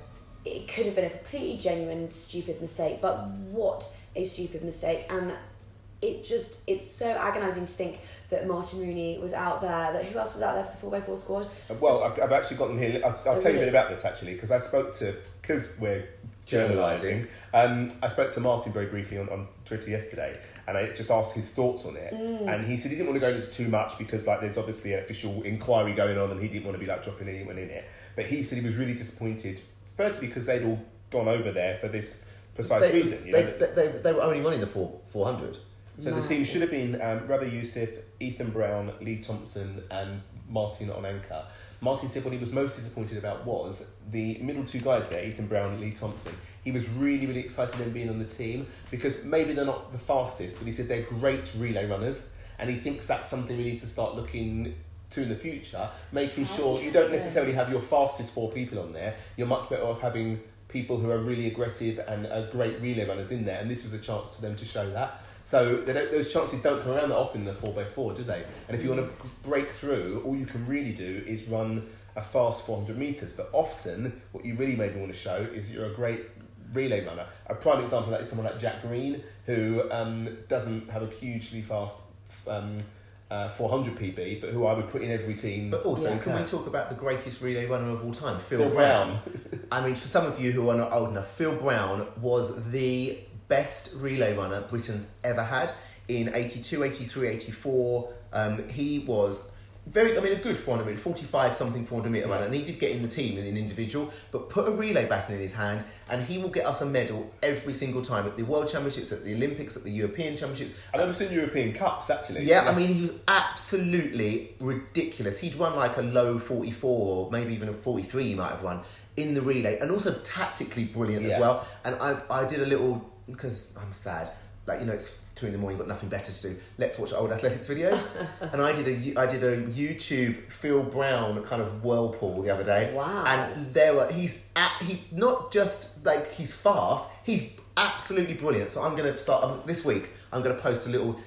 it could have been a completely genuine, stupid mistake. But what a stupid mistake! And it just it's so agonising to think that Martyn Rooney was out there. That who else was out there for the 4x4 squad? Uh, Well, I've, I've actually got them here. I'll, I'll Oh, tell you a bit about this actually because I spoke to because we're journalising. Um, I spoke to Martyn very briefly on, on Twitter yesterday, and I just asked his thoughts on it. Mm. And he said he didn't want to go into too much because like there's obviously an official inquiry going on, and he didn't want to be like dropping anyone in it. But he said he was really disappointed. Firstly, because they'd all gone over there for this precise they, reason. You they, know, they, they, they were only running the four, 400. So the team should have been um, Rabah Yousif, Ethan Brown, Lee Thompson, and Martyn on anchor. Martyn said what he was most disappointed about was the middle two guys there, Ethan Brown and Lee Thompson. He was really, really excited them being on the team because maybe they're not the fastest, but he said they're great relay runners, and he thinks that's something we need to start looking to in the future, making Oh, sure you don't necessarily have your fastest four people on there. You're much better off having people who are really aggressive and are great relay runners in there, and this was a chance for them to show that. So they don't, those chances don't come around that often in a four x four, do they? And if you want to break through, all you can really do is run a fast 400 meters. But often, what you really maybe want to show is you're a great relay runner. A prime example of that is someone like Jack Green, who um, doesn't have a hugely fast um, uh, 400 PB, but who I would put in every team. But also, Yeah. can we talk about the greatest relay runner of all time, Phil, Phil Brown? I mean, for some of you who are not old enough, Phil Brown was the best relay runner Britain's ever had in 82, 83, 84. Um, he was very, I mean, a good 400 meter, 45 something 400 meter runner, and he did get in the team in an individual, but put a relay baton in his hand, and he will get us a medal every single time at the World Championships, at the Olympics, at the European Championships. I've never seen European Cups actually. Yeah, I mean, he was absolutely ridiculous. He'd run like a low 44, or maybe even a 43 he might have run in the relay, and also tactically brilliant as well. And I, I did a little, because I'm sad, like, you know, it's two in the morning, you've got nothing better to do. Let's watch old athletics videos. and I did a, I did a YouTube Phil Brown kind of whirlpool the other day. Wow. And there were, he's, at, he's not just like, he's fast, he's absolutely brilliant. So I'm going to start, um, this week, I'm going to post a little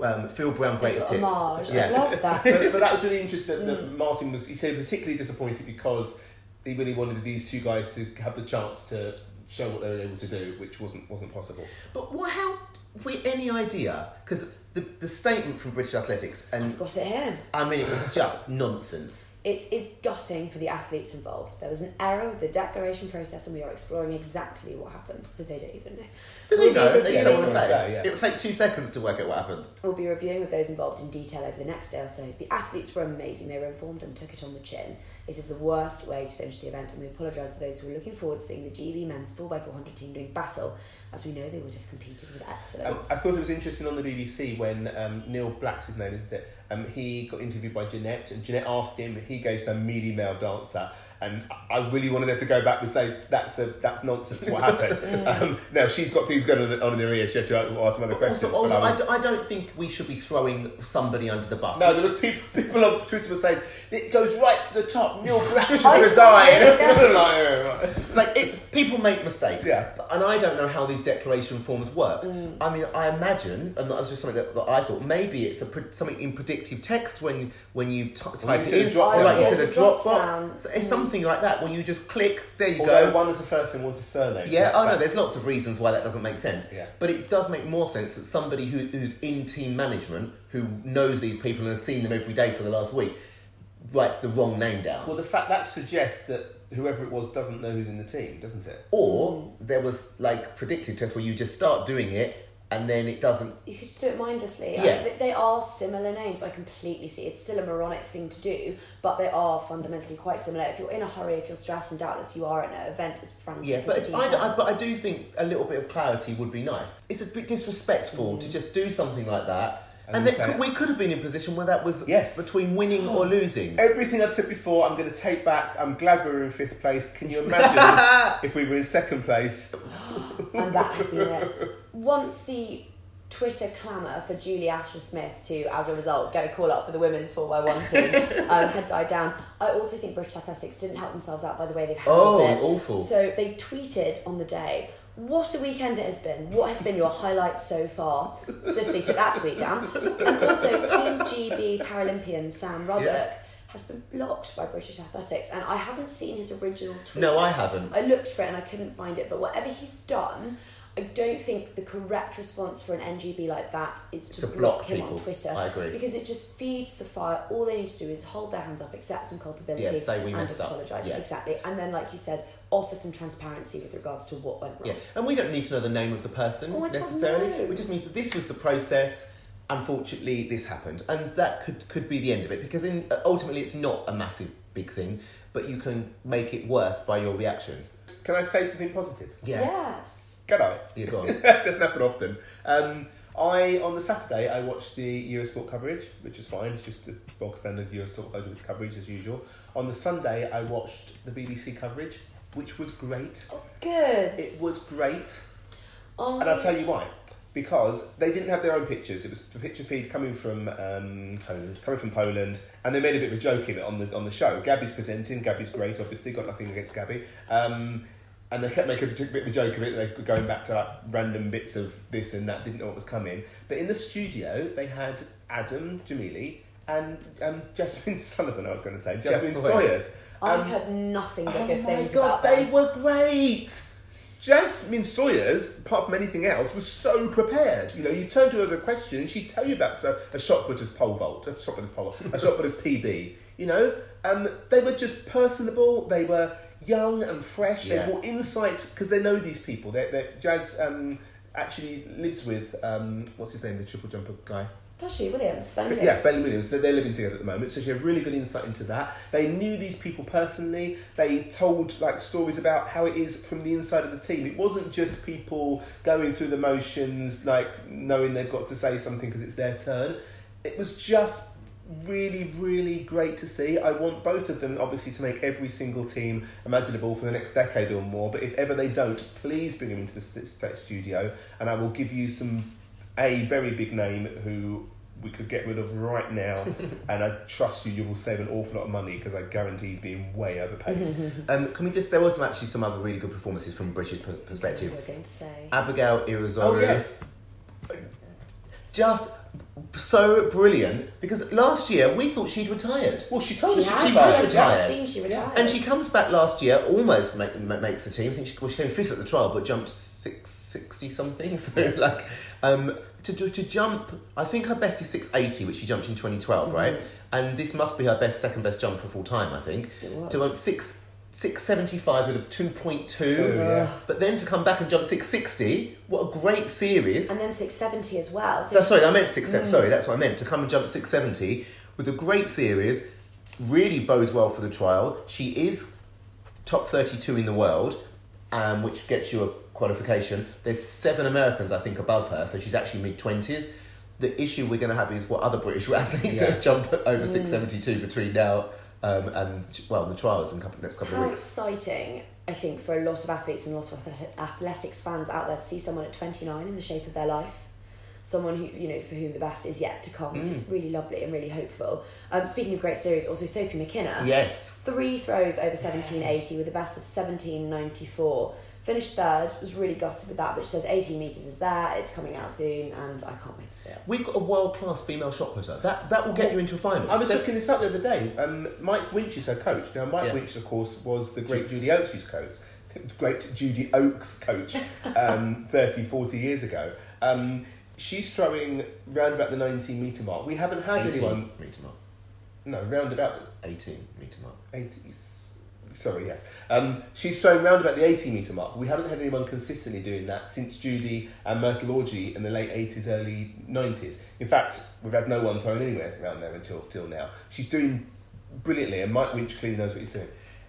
um, Phil Brown greatest hits. homage. I love that. but, but that was really interesting that, Mm. that Martyn was, he said, particularly disappointed because he really wanted these two guys to have the chance to show what they were able to do, which wasn't wasn't possible. But what? How? We any idea? Because the the statement from British Athletics, and I've got it here. I mean, it was just nonsense. It is gutting for the athletes involved. There was an error with the declaration process, and we are exploring exactly what happened, so they don't even know. Do they We'll know? They just don't reviewing- want to say. say, yeah. It would take two seconds to work out what happened. We'll be reviewing with those involved in detail over the next day or so. The athletes were amazing. They were informed and took it on the chin. It is the worst way to finish the event, and we apologise to those who are looking forward to seeing the GB men's 4x400 team doing battle, as we know they would have competed with Um, excellence. I thought it was interesting on the BBC when um, Neil Black's his name, isn't it? Um, he got interviewed by Jeanette, and Jeanette asked him. He gave some mealy male dancer, and I I really wanted them to go back and say that's a that's nonsense. What happened? um, no, she's got things going on, on in her ear. She had to ask some other questions. Also, also but I I, was- d- I don't think we should be throwing somebody under the bus. no, there was people people on Twitter were saying it goes right to the top. Neil Black should I saw resign. it, yeah. Like, yeah, right. like it's people make mistakes Yeah. and i don't know how these declaration forms work Mm. i mean i imagine and that was just something that, that i thought maybe it's a pre- something in predictive text when when you t- type you it said a in drop or like you said a it's a drop drop box down. So it's something like that where you just click there you Although go one is a first name, one's a surname. yeah, so oh no, there's lots of reasons why that doesn't make sense. Yeah. But it does make more sense that somebody who, who's in team management, who knows these people and has seen them every day for the last week, writes the wrong name down. Well, the fact that suggests that whoever it was doesn't know who's in the team, doesn't it? Or there was like predictive tests where you just start doing it and then it doesn't. you could just do it mindlessly. Yeah. mean, they are similar names. I completely see. It's still a moronic thing to do, but they are fundamentally quite similar. If you're in a hurry, if you're stressed, and doubtless you are at an event as frantic Yeah, but I, I- but I do think a little bit of clarity would be nice. It's a bit disrespectful to mm. just do something like that. And And, you could, we could have been in a position where that was Yes. between winning or oh. losing. Everything I've said before, I'm going to take back. I'm glad we were in fifth place. Can you imagine if we were in second place? and that has been it. Once the Twitter clamour for Julie Asher Smith to, as a result, get a call up for the women's 4x1 team um, had died down, I also think British Athletics didn't help themselves out by the way they've handled Oh, it. awful. So they tweeted on the day, what a weekend it has been. What has been your highlight so far? Swiftly took that tweet down. And also, Team GB Paralympian Sam Ruddock Yeah. has been blocked by British Athletics, and I haven't seen his original tweet. No, I haven't. I looked for it and I couldn't find it, but whatever he's done, I don't think the correct response for an NGB like that is to, To block, block him on. Twitter. I agree. Because it just feeds the fire. All they need to do is hold their hands up, accept some culpability, Yeah, say we and messed up. apologise. Yeah. Exactly. And then, like you said, offer some transparency with regards to what went wrong. Yeah, and we don't need to know the name of the person Oh my God, necessarily. no. We just need that this was the process. Unfortunately, this happened, and that could could be the end of it because in, ultimately it's not a massive big thing, but you can make it worse by your reaction. Can I say something positive? Yes. Can I? Yeah, go on. Doesn't happen often. Um, I on the Saturday I watched the Eurosport coverage, which is fine. It's just the bog standard Eurosport coverage as usual. On the Sunday I watched the BBC coverage, which was great. Good. It was great, Oh, and I'll tell you why. Because they didn't have their own pictures. It was the picture feed coming from um, Poland, coming from Poland, and they made a bit of a joke of it on the on the show. Gabby's presenting. Gabby's great, obviously. Got nothing against Gabby. Um, and they kept making a bit of a joke of it. They were going back to like random bits of this and that. Didn't know what was coming. But in the studio, they had Adam Gemili and um, Jasmine Sullivan. I was going to say Jasmine Jasmine. Sawyers. I've Um, heard nothing but Oh good my things god, about they were great. Jasmine Sawyers, apart from anything else, was so prepared. You know, you turn to her with a question, and she'd tell you about so, a shot putter's pole vault, a shot putter's pole, a shot putter's PB. You know, um, they were just personable. They were young and fresh. Yeah. They brought insight because they know these people. They, they, Jazz um, actually lives with um, what's his name, the triple jumper guy. Does she, Williams? Ben Williams? Yeah, Ben Williams. They're, they're living together at the moment, so she had really good insight into that. They knew these people personally. They told like stories about how it is from the inside of the team. It wasn't just people going through the motions, like knowing they've got to say something because it's their turn. It was just really, really great to see. I want both of them, obviously, to make every single team imaginable for the next decade or more. But if ever they don't, please bring them into the st- st- studio, and I will give you some a very big name who we could get rid of right now, and I trust you, you will save an awful lot of money because I guarantee he's being way overpaid. Um, can we just? There was some, actually some other really good performances from a British perspective. We're going to say. Abigail Irozuru. oh yes, Just so brilliant because last year we thought she'd retired. well she told She us had, she had 2016 retired. she retired. And she comes back last year, almost make, makes the team. I think she, well, she came fifth at the trial, but jumped six sixty something. So like, um, to, to to jump, I think her best is six eighty, which she jumped in twenty right? And this must be her best, second best jump of all time, I think. It was. To jump six. 675 with a 2.2 Two, yeah. but then to come back and jump 660 what a great series And then 670 as well. So no, sorry, I meant six. Sorry, that's what I meant. To come and jump six seventy with a great series, really bodes well for the trial. She is top thirty two in the world, um, which gets you a qualification. There's seven Americans, I think, above her, so she's actually mid twenties. The issue we're going to have is what other British athletes Yeah. jump over six seventy two between now um, and well the trials in couple, next couple How of weeks. exciting, I think, for a lot of athletes and a lot of athletics fans out there to see someone at 29 in the shape of their life. Someone who, you know, for whom the best is yet to come, which Mm. is really lovely and really hopeful. Um, speaking of great series, also Sophie McKinna. Yes, Three throws over 1780 with a best of 1794. Finished third, was really gutted with that, but she says 18 metres is there, it's coming out soon, and I can't wait to see it. we've got a world class female shot putter. That that will get you into a final. I was Steph- looking this up the other day. Um, Mike Winch is her coach. Now, Mike Yeah. Winch, of course, was the great Judy Oakes' coach. Great Judy Oakes coach um, 30, 40 years ago. Um, she's throwing round about the 19 metre mark. We haven't had 18 anyone. metre mark. No, round about 18 metre mark. 80. Sorry, yes. Um, she's thrown round about the 80 metre mark. We haven't had anyone consistently doing that since Judy and Myrtle Augee in the late 80s, early 90s. In fact, we've had no one thrown anywhere around there until till now. She's doing brilliantly, and Mike Winch clearly knows what he's doing.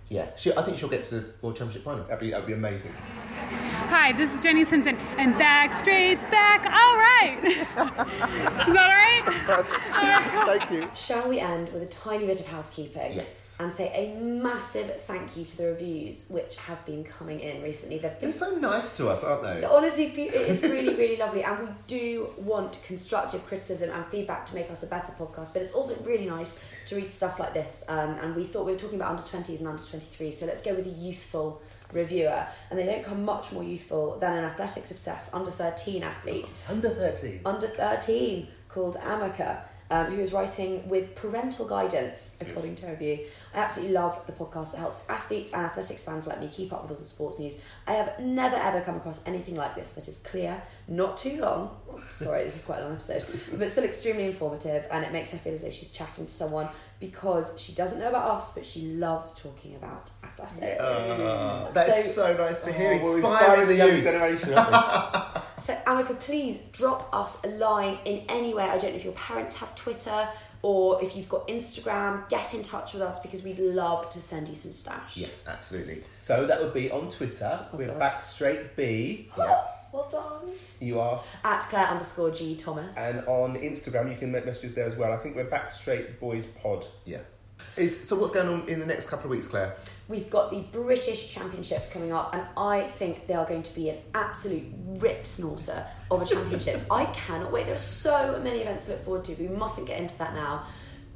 Yeah, she, I think she'll get to the World Championship final. That'd be, that'd be amazing. Hi, this is Jenny Simpson, and Backstraight's back. All right. is that all right? Thank you. Shall we end with a tiny bit of housekeeping? Yes. And say a massive thank you to the reviews which have been coming in recently. They've been They're so nice to us, aren't they? Honestly, it is really, really lovely, and we do want constructive criticism and feedback to make us a better podcast. But it's also really nice to read stuff like this. Um, and we thought we were talking about under twenties and under twenty threes, so let's go with a youthful reviewer. And they don't come much more youthful than an athletics obsessed under thirteen athlete Under 13. under 13 called Amaka. um, who is writing with parental guidance, according to a review. I absolutely love the podcast. It helps athletes and athletics fans like me keep up with all the sports news. I have never ever come across anything like this that is clear, not too long. Sorry, this is quite a long episode, but still extremely informative, and it makes her feel as though she's chatting to someone because she doesn't know about us, but she loves talking about athletics. Uh, that is so, nice to hear. Oh, we're Inspiring the young generation, So, Amika, please drop us a line in any way. I don't know if your parents have Twitter or if you've got Instagram, get in touch with us because we'd love to send you some stash. Yes, absolutely. So that would be on Twitter. Oh, we're God. back straight B. Well done. You are. At Claire underscore G Thomas. And on Instagram, you can make messages there as well. I think we're back straight boys pod. Yeah. Is, so what's going on in the next couple of weeks, Claire? We've got the British Championships coming up, and I think they are going to be an absolute rip snorter of a championships. I cannot wait. There are so many events to look forward to. We mustn't get into that now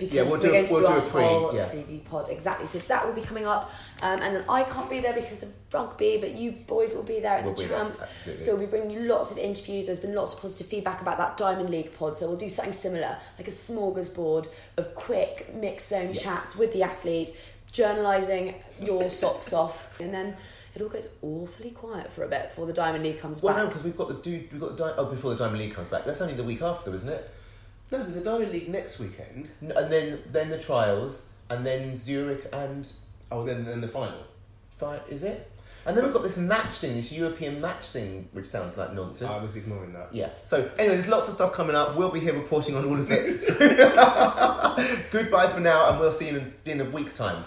because Yeah, we'll we're do- going to we'll do, do a, pre, whole yeah. preview pod. Exactly. So that will be coming up, um, and then I can't be there because of rugby, but you boys will be there at We'll the champs. So we'll be bringing you lots of interviews. There's been lots of positive feedback about that Diamond League pod. So we'll do something similar, like a smorgasbord of quick mixed zone chats with the athletes, journalising your socks off, and then it all goes awfully quiet for a bit before the Diamond League comes Well, back. no, because we've got the dude. We've got the di- oh before the Diamond League comes back. That's only the week after, though, isn't it? No, there's a Diamond League next weekend. N- And then then the trials, and then Zurich and Oh, then then the final. Fi- is it? And then we've got this match thing, this European match thing, which sounds like nonsense. I was ignoring that. Yeah. So anyway, there's lots of stuff coming up. We'll be here reporting on all of it. So, goodbye for now, and we'll see you in, in a week's time.